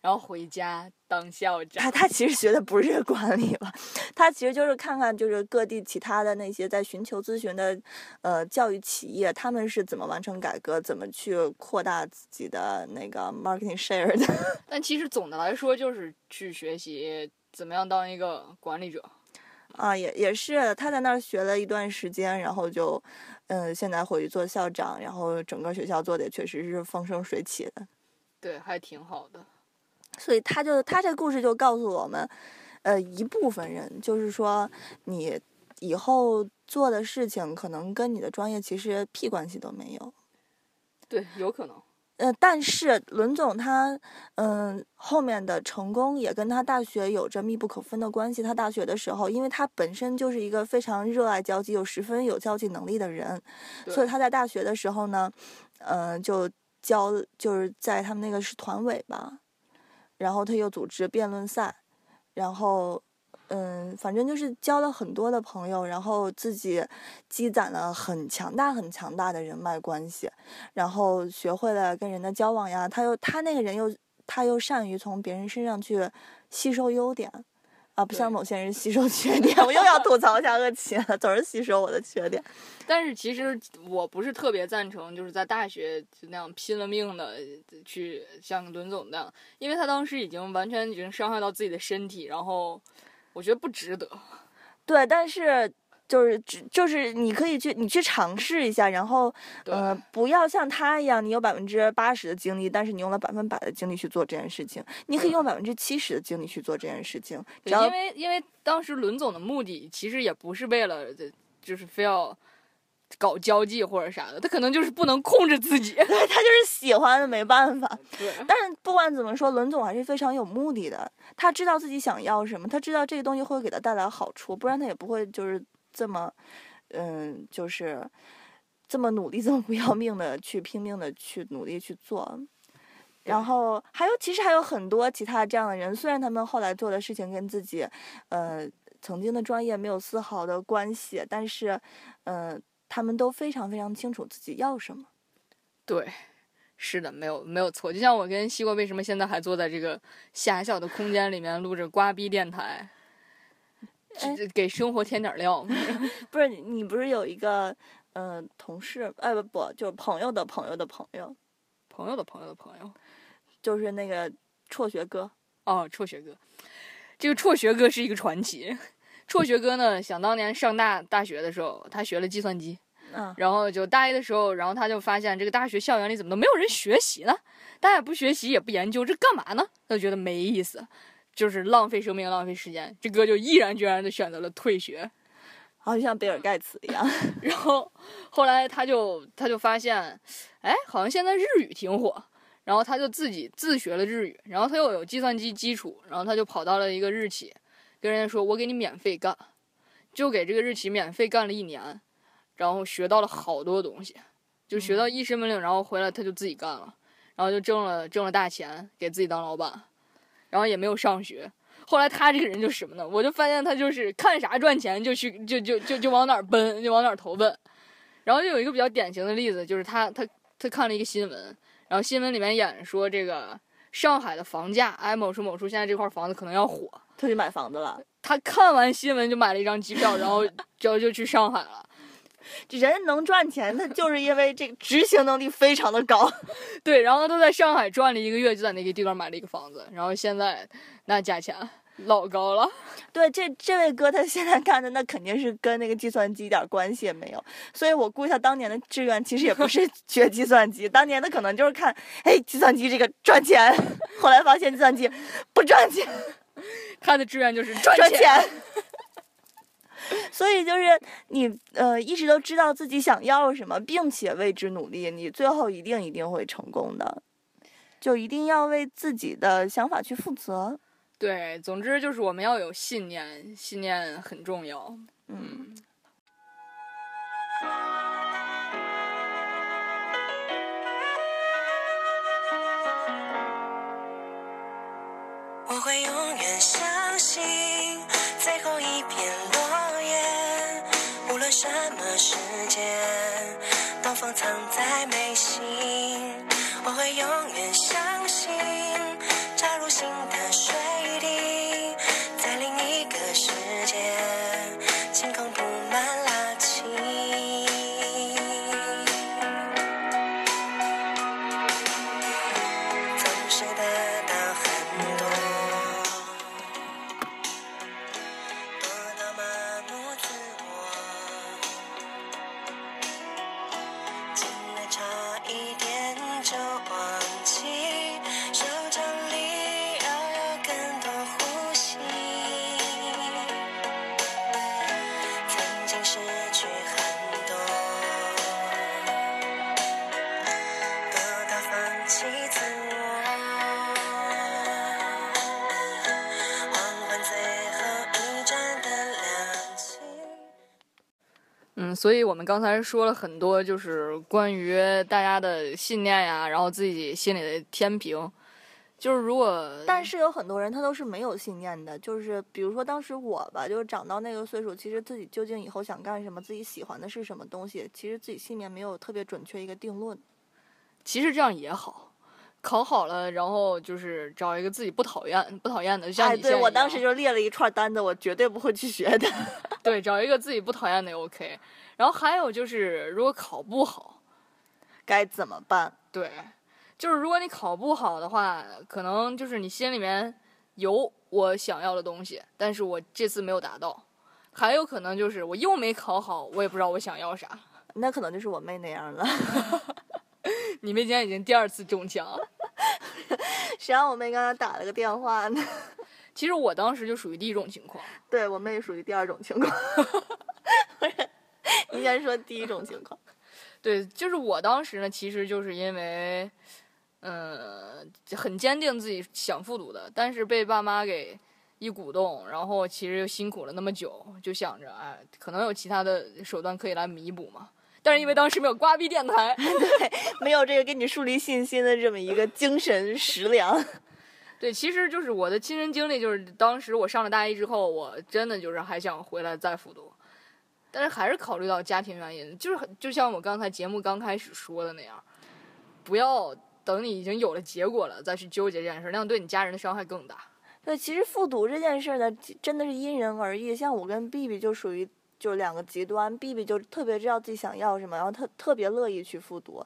然后回家当校长。他他其实学的不是管理吧，他其实就是看看就是各地其他的那些在寻求咨询的，呃，教育企业他们是怎么完成改革，怎么去扩大自己的那个 marketing share 的。但其实总的来说就是去学习怎么样当一个管理者。啊，也也是他在那儿学了一段时间，然后就，嗯，现在回去做校长，然后整个学校做的也确实是风生水起的。对，还挺好的。所以他就他这故事就告诉我们，呃，一部分人就是说，你以后做的事情可能跟你的专业其实屁关系都没有。对，有可能。呃，但是伦总他，嗯，后面的成功也跟他大学有着密不可分的关系。他大学的时候，因为他本身就是一个非常热爱交际、又十分有交际能力的人，所以他在大学的时候呢，嗯，就交就是在他们那个是团委吧。然后他又组织辩论赛，然后，嗯，反正就是交了很多的朋友，然后自己积攒了很强大、很强大的人脉关系，然后学会了跟人的交往呀。他又他那个人又他又善于从别人身上去吸收优点。啊，不像某些人吸收缺点，我又要吐槽一下恶奇了，总是吸收我的缺点。但是其实我不是特别赞成，就是在大学就那样拼了命的去像伦总那样，因为他当时已经完全已经伤害到自己的身体，然后我觉得不值得。对，但是。就是只就是你可以去你去尝试一下，然后呃不要像他一样，你有百分之八十的精力，但是你用了百分百的精力去做这件事情。你可以用百分之七十的精力去做这件事情。因为因为当时伦总的目的其实也不是为了就是非要搞交际或者啥的，他可能就是不能控制自己，对他就是喜欢没办法。对，但是不管怎么说，伦总还是非常有目的的。他知道自己想要什么，他知道这个东西会给他带来好处，不然他也不会就是。这么，嗯，就是这么努力，这么不要命的去拼命的去努力去做，然后还有其实还有很多其他这样的人，虽然他们后来做的事情跟自己，呃，曾经的专业没有丝毫的关系，但是，嗯，他们都非常非常清楚自己要什么。对，是的，没有没有错。就像我跟西瓜，为什么现在还坐在这个狭小的空间里面录着瓜逼电台？给生活添点料，不是你不是有一个嗯、同事，哎不不，就是朋友的朋友的朋友，朋友的朋友的朋友。就是那个辍学哥。哦，辍学哥，这个辍学哥是一个传奇。辍学哥呢，想当年上大大学的时候，他学了计算机，嗯，然后就大一的时候，然后他就发现这个大学校园里怎么都没有人学习呢？大家也不学习，也不研究，这干嘛呢？他就觉得没意思，就是浪费生命，浪费时间。这哥就毅然决然的选择了退学。好像比尔盖茨一样。然后后来他就他就发现，哎，好像现在日语挺火，然后他就自己自学了日语，然后他又有计算机基础，然后他就跑到了一个日企，跟人家说，我给你免费干，就给这个日企免费干了一年，然后学到了好多东西，就学到一身本领，然后回来他就自己干了，然后就挣了挣了大钱，给自己当老板，然后也没有上学。后来他这个人就什么呢？我就发现他就是看啥赚钱就去就就就就往哪儿奔，就往哪儿投奔。然后就有一个比较典型的例子，就是他他他看了一个新闻，然后新闻里面演说这个上海的房价，哎某处某处现在这块房子可能要火。他去买房子了。他看完新闻就买了一张机票，然后 然后就去上海了。这人能赚钱，他就是因为这个执行能力非常的高。对，然后他在上海转了一个月，就在那个地方买了一个房子，然后现在那价钱老高了。对，这这位哥他现在干的那肯定是跟那个计算机一点关系也没有，所以我估计他当年的志愿其实也不是 学计算机，当年的可能就是看，哎，计算机这个赚钱，后来发现计算机不赚钱，他的志愿就是赚赚钱。所以就是你呃一直都知道自己想要什么，并且为之努力，你最后一定一定会成功的。就一定要为自己的想法去负责。对，总之就是我们要有信念，信念很重要。嗯，我会永远相信藏在眉所以我们刚才说了很多，就是关于大家的信念呀，然后自己心里的天平。就是如果，但是有很多人他都是没有信念的，就是比如说当时我吧，就是长到那个岁数，其实自己究竟以后想干什么，自己喜欢的是什么东西，其实自己心里面没有特别准确一个定论。其实这样也好，考好了，然后就是找一个自己不讨厌、不讨厌的，像哎，你哎对我当时就列了一串单子，我绝对不会去学的。对找一个自己不讨厌的也 OK。然后还有就是，如果考不好，该怎么办？对，就是如果你考不好的话，可能就是你心里面有我想要的东西，但是我这次没有达到。还有可能就是我又没考好，我也不知道我想要啥。那可能就是我妹那样了。你妹今天已经第二次中枪，谁让我妹刚才打了个电话呢？其实我当时就属于第一种情况。对我妹属于第二种情况。不是，应该说第一种情况。对，就是我当时呢，其实就是因为，嗯、很坚定自己想复读的，但是被爸妈给一鼓动，然后其实又辛苦了那么久，就想着，哎，可能有其他的手段可以来弥补嘛。但是因为当时没有瓜逼电台，对没有这个给你树立信心的这么一个精神食粮。对，其实就是我的亲身经历，就是当时我上了大一之后，我真的就是还想回来再复读，但是还是考虑到家庭原因，就是就像我刚才节目刚开始说的那样，不要等你已经有了结果了再去纠结这件事，那样对你家人的伤害更大。对，其实复读这件事呢，真的是因人而异。像我跟 B B 就属于就两个极端，B B 就特别知道自己想要什么，然后特特别乐意去复读。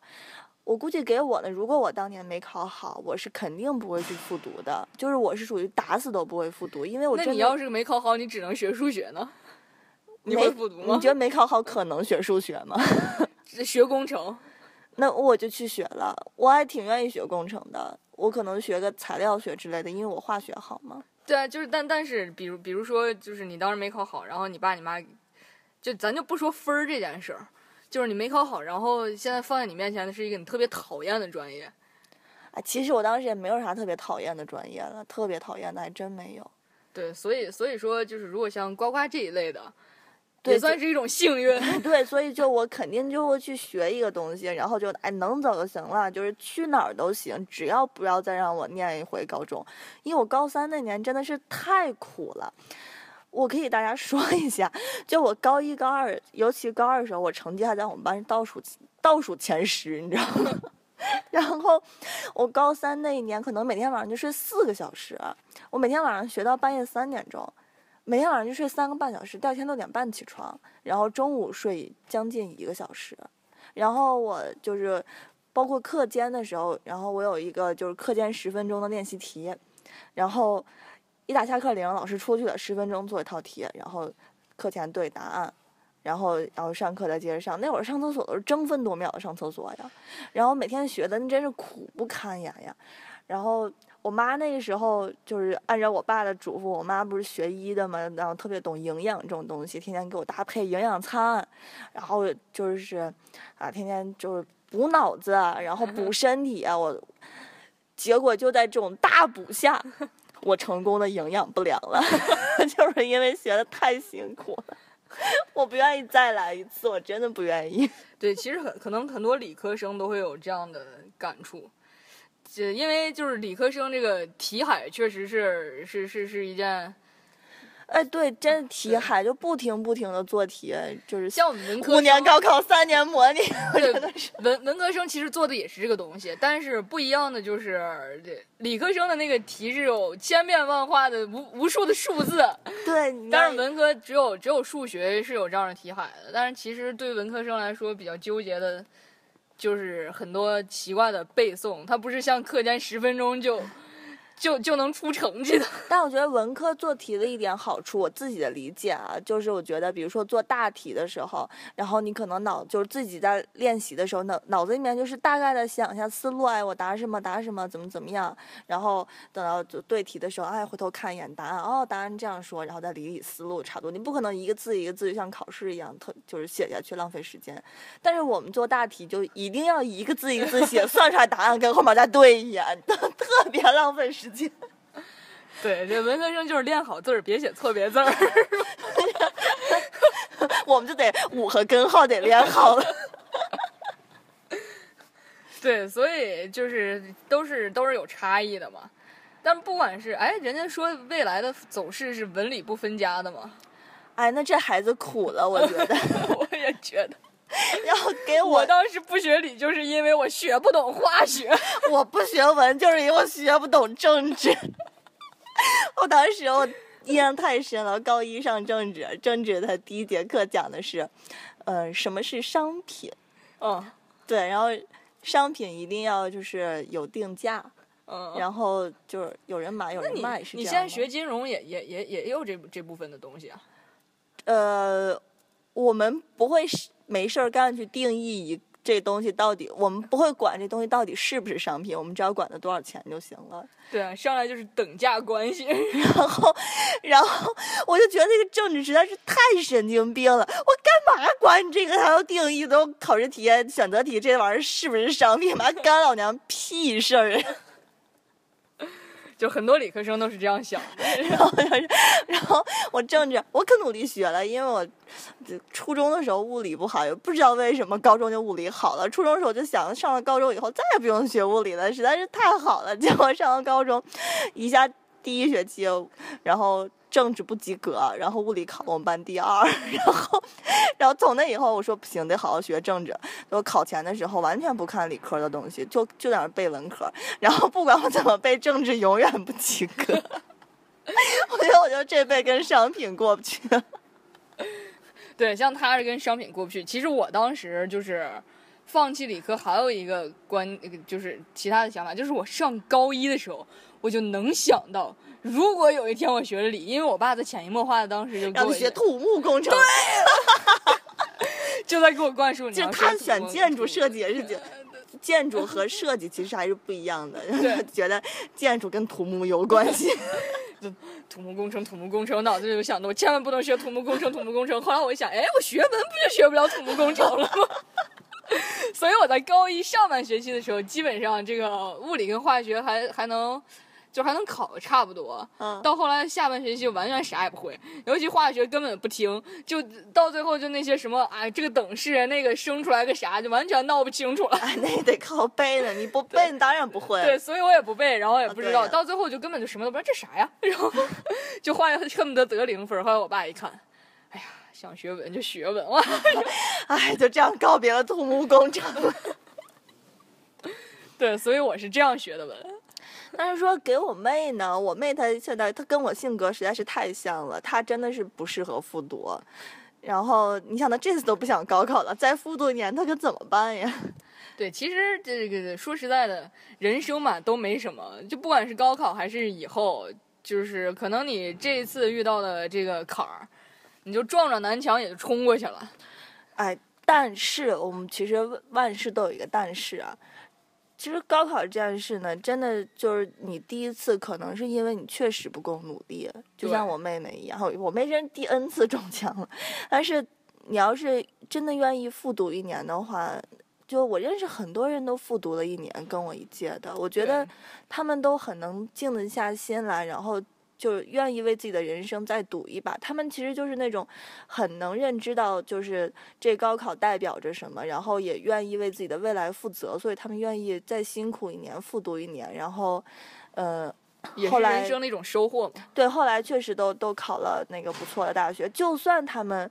我估计给我呢，如果我当年没考好，我是肯定不会去复读的，就是我是属于打死都不会复读，因为我觉得那你要是没考好，你只能学数学呢？你会复读吗你觉？得没考好可能学数学吗？学工程，那我就去学了，我还挺愿意学工程的，我可能学个材料学之类的，因为我化学好嘛。对啊，就是但但是，比如比如说，就是你当时没考好，然后你爸你妈，就咱就不说分儿这件事儿，就是你没考好，然后现在放在你面前的是一个你特别讨厌的专业，啊，其实我当时也没有啥特别讨厌的专业了，特别讨厌的还真没有。对，所以所以说，就是如果像呱呱这一类的，对也算是一种幸运。对，所以就我肯定就会去学一个东西，然后就哎能走就行了，就是去哪儿都行，只要不要再让我念一回高中，因为我高三那年真的是太苦了。我可以大家说一下，就我高一、高二，尤其高二的时候，我成绩还在我们班倒数倒数前十，你知道吗？然后我高三那一年，可能每天晚上就睡四个小时，我每天晚上学到半夜三点钟，每天晚上就睡三个半小时，第二天六点半起床，然后中午睡将近一个小时，然后我就是包括课间的时候，然后我有一个就是课间十分钟的练习题，然后一打下课铃，老师出去了，十分钟做一套题，然后课前对答案。然后，然后上课再接着上。那会儿上厕所都是争分夺秒的上厕所呀，然后每天学的那真是苦不堪言呀。然后我妈那个时候就是按照我爸的嘱咐，我妈不是学医的嘛，然后特别懂营养这种东西，天天给我搭配营养餐，然后就是啊，天天就是补脑子，啊然后补身体啊。我结果就在这种大补下，我成功的营养不良了，就是因为学的太辛苦了。我不愿意再来一次，我真的不愿意。对，其实很可能很多理科生都会有这样的感触，就因为就是理科生这个题海确实是是是是一件，哎，对，真题海就不停不停的做题，就是像我们文科五年高考，三年模拟，我对真的是。文文科生其实做的也是这个东西，但是不一样的就是，这理科生的那个题是有千变万化的无无数的数字，对，但是文科只有只有数学是有这样的题海的，但是其实对文科生来说比较纠结的，就是很多奇怪的背诵，它不是像课间十分钟就就就能出成绩的。但我觉得文科做题的一点好处，我自己的理解啊，就是我觉得，比如说做大题的时候，然后你可能脑就是自己在练习的时候，脑脑子里面就是大概的想一下思路，哎，我答什么答什么，怎么怎么样，然后等到就对题的时候，哎，回头看一眼答案，哦，答案这样说，然后再理理思路，差不多。你不可能一个字一个字就像考试一样，特就是写下去浪费时间。但是我们做大题就一定要一个字一个字写，算出来答案跟后面再对一眼，特别浪费时时间。对，这文科生就是练好字儿，别写错别字儿。我们就得五和根号得练好了。对，所以就是都是都是有差异的嘛。但不管是哎，人家说未来的走势是文理不分家的嘛，哎，那这孩子苦了，我觉得。我也觉得。然后给我我，当时不学理，就是因为我学不懂化学。我不学文，就是因为我学不懂政治。我当时我印象太深了，高一上政治，政治的第一节课讲的是，呃，什么是商品？嗯对，然后商品一定要就是有定价，嗯。然后就是有人买有人卖，是这你样你现在学金融也也也也有这这部分的东西啊？呃，我们不会是没事儿干去定义一这东西到底，我们不会管这东西到底是不是商品，我们只要管它多少钱就行了。对啊，上来就是等价关系。然后，然后我就觉得那个政治实在是太神经病了。我干嘛管你这个还要定义都考试题、选择题这玩意儿是不是商品嘛？干老娘屁事儿！就很多理科生都是这样想的。然后，然后我政治我可努力学了，因为我初中的时候物理不好，也不知道为什么高中就物理好了。初中时候就想上了高中以后再也不用学物理了，实在是太好了。结果上了高中，一下第一学期，然后政治不及格，然后物理考我们班第二，然后，然后从那以后我说不行，得好好学政治。我考前的时候完全不看理科的东西，就就在那背文科，然后不管我怎么背政治，永远不及格。我觉得我就这辈跟商品过不去。对，像他是跟商品过不去。其实我当时就是放弃理科，还有一个观，就是其他的想法，就是我上高一的时候，我就能想到，如果有一天我学了理，因为我爸在潜移默化的当时就给我学土木工程，对 就在给我灌输，你就他选建筑设计也是觉建筑和设计其实还是不一样的，对觉得建筑跟土木有关系。土木工程，土木工程，我脑子里就想的我千万不能学土木工程，土木工程。后来我一想，哎，我学文不就学不了土木工程了吗？所以我在高一上半学期的时候，基本上这个物理跟化学还还能。就还能考的差不多，嗯到后来下半学期就完全啥也不会，尤其化学根本不听，就到最后就那些什么哎这个等式那个生出来个啥，就完全闹不清楚了。哎，那得靠背呢，你不背你当然不会。对，所以我也不背，然后也不知道，到最后就根本就什么都不知道，这啥呀？然后就化学恨不得得零分。后来我爸一看，哎呀，想学文就学文了。哎，就这样告别了土木工程。对，所以我是这样学的文。但是说给我妹呢，我妹她现在她跟我性格实在是太像了，她真的是不适合复读。然后你想，她这次都不想高考了，再复读一年，她可怎么办呀？对，其实这个说实在的，人生嘛都没什么，就不管是高考还是以后，就是可能你这一次遇到的这个坎儿，你就撞撞南墙也就冲过去了。哎，但是我们其实万事都有一个但是啊。其实高考这件事呢，真的就是你第一次可能是因为你确实不够努力，就像我妹妹一样，我妹真是第 N 次中枪了。但是你要是真的愿意复读一年的话，就我认识很多人都复读了一年，跟我一届的，我觉得他们都很能静得下心来，然后就愿意为自己的人生再赌一把。他们其实就是那种很能认知到，就是这高考代表着什么，然后也愿意为自己的未来负责，所以他们愿意再辛苦一年，复读一年，然后，呃。也是人生的一种收获嘛。对，后来确实都都考了那个不错的大学，就算他们，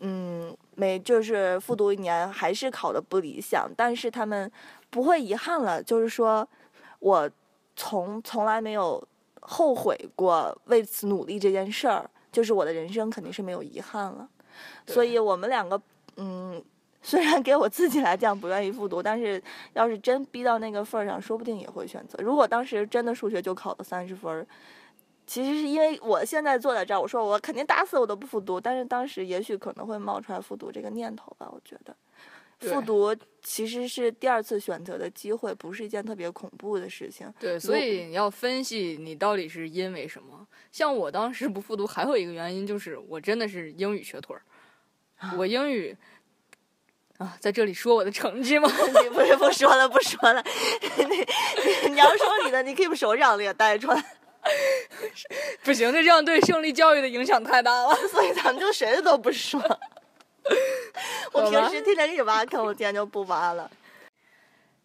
嗯，没就是复读一年还是考的不理想，但是他们不会遗憾了，就是说我从从来没有后悔过为此努力这件事儿，就是我的人生肯定是没有遗憾了，所以我们两个，嗯。虽然给我自己来讲不愿意复读，但是要是真逼到那个份儿上，说不定也会选择。如果当时真的数学就考了三十分儿，其实是因为我现在坐在这儿，我说我肯定打死我都不复读，但是当时也许可能会冒出来复读这个念头吧。我觉得对复读其实是第二次选择的机会，不是一件特别恐怖的事情。对，所以你要分析你到底是因为什么。像我当时不复读，还有一个原因就是我真的是英语瘸腿儿，我英语啊，在这里说我的成绩吗？你不是不说了不说了，你你要说你的，你可以把手掌也带出来，不行，这这样对胜利教育的影响太大了。所以咱们就谁的都不说。我平时天天给你挖坑，我今天就不挖了。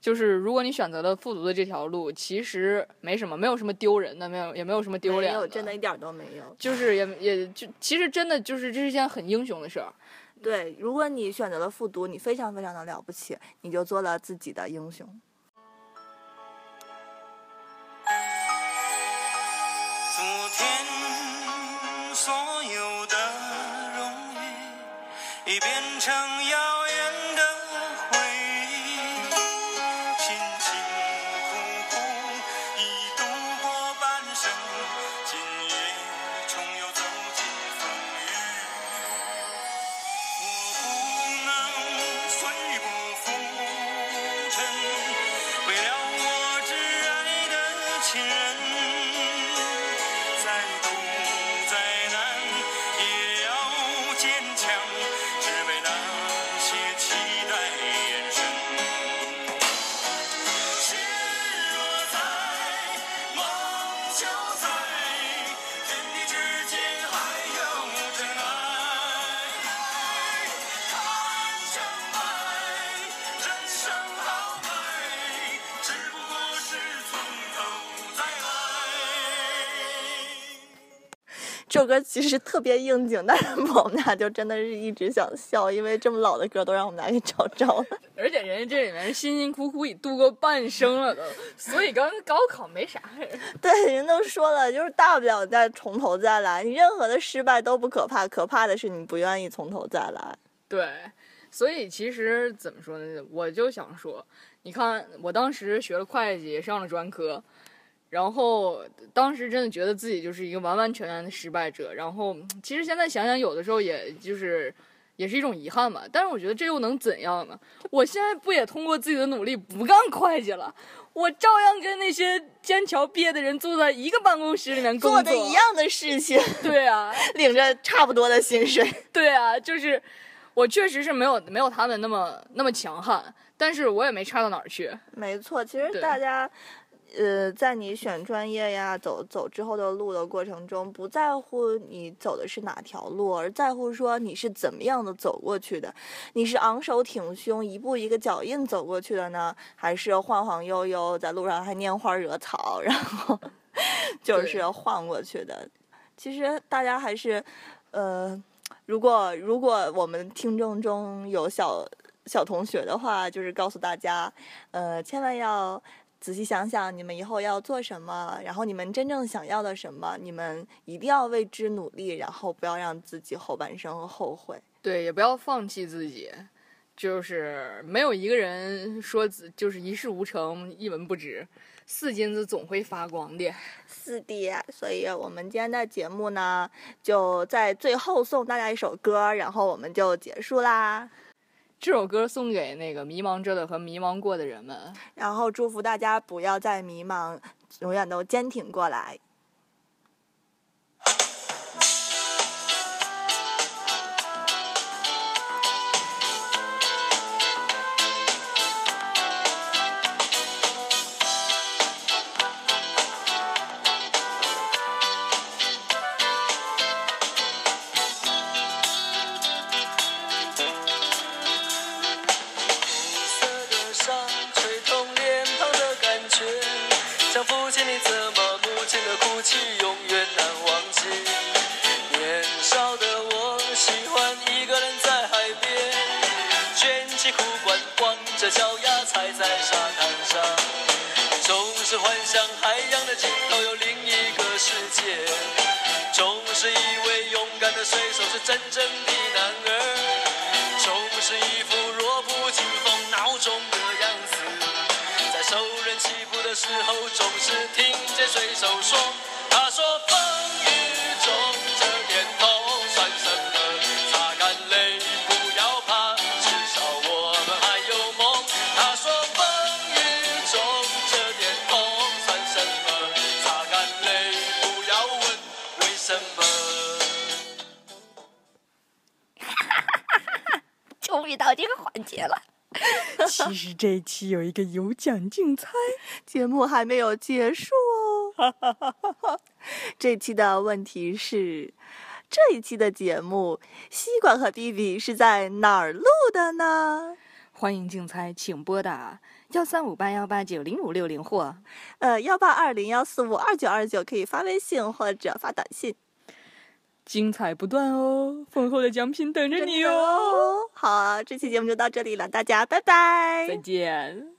就是如果你选择了复读的这条路，其实没什么，没有什么丢人的，没有也没有什么丢脸没脸有，真的一点都没有。就是也也就其实真的就是这是一件很英雄的事儿。对，如果你选择了复读，你非常非常的了不起，你就做了自己的英雄。昨天所有的已变成遥这首歌其实特别应景，但是我们俩就真的是一直想笑，因为这么老的歌都让我们俩给找着了。而且人家这里面辛辛苦苦已度过半生了都，所以刚高考没啥事儿。对，人都说了，就是大不了再从头再来，你任何的失败都不可怕，可怕的是你不愿意从头再来。对，所以其实怎么说呢？我就想说，你看我当时学了会计，上了专科。然后当时真的觉得自己就是一个完完全全的失败者。然后其实现在想想，有的时候也就是也是一种遗憾吧。但是我觉得这又能怎样呢？我现在不也通过自己的努力不干会计了，我照样跟那些剑桥毕业的人坐在一个办公室里面工作，做的一样的事情。对啊，领着差不多的薪水。对啊，就是我确实是没有没有他们那么那么强悍，但是我也没差到哪儿去。没错，其实大家。呃，在你选专业呀、走走之后的路的过程中，不在乎你走的是哪条路，而在乎说你是怎么样的走过去的。你是昂首挺胸、一步一个脚印走过去的呢，还是晃晃悠悠在路上还拈花惹草，然后 就是晃过去的？其实大家还是，呃，如果如果我们听众中有小小同学的话，就是告诉大家，呃，千万要。仔细想想，你们以后要做什么，然后你们真正想要的什么，你们一定要为之努力，然后不要让自己后半生后悔。对，也不要放弃自己，就是没有一个人说就是一事无成，一文不值，四金子总会发光的。是的，所以我们今天的节目呢，就在最后送大家一首歌，然后我们就结束啦。这首歌送给那个迷茫着的和迷茫过的人们，然后祝福大家不要再迷茫，永远都坚挺过来。说：“他说风雨中这点痛算什么？擦干泪，不要怕，至少我们还有梦。”他说风雨中这点痛算什么？擦干泪，不要问为什么。终于到这个环节了。其实这一期有一个有奖竞猜，节目还没有结束哦。这期的问题是：这一期的节目，西瓜和 B B 是在哪儿录的呢？欢迎竞猜，请拨打幺三五八幺八九零五六零或呃幺八二零幺四五二九二九，可以发微信或者发短信。精彩不断哦，丰厚的奖品等着你哦！好，这期节目就到这里了，大家拜拜，再见。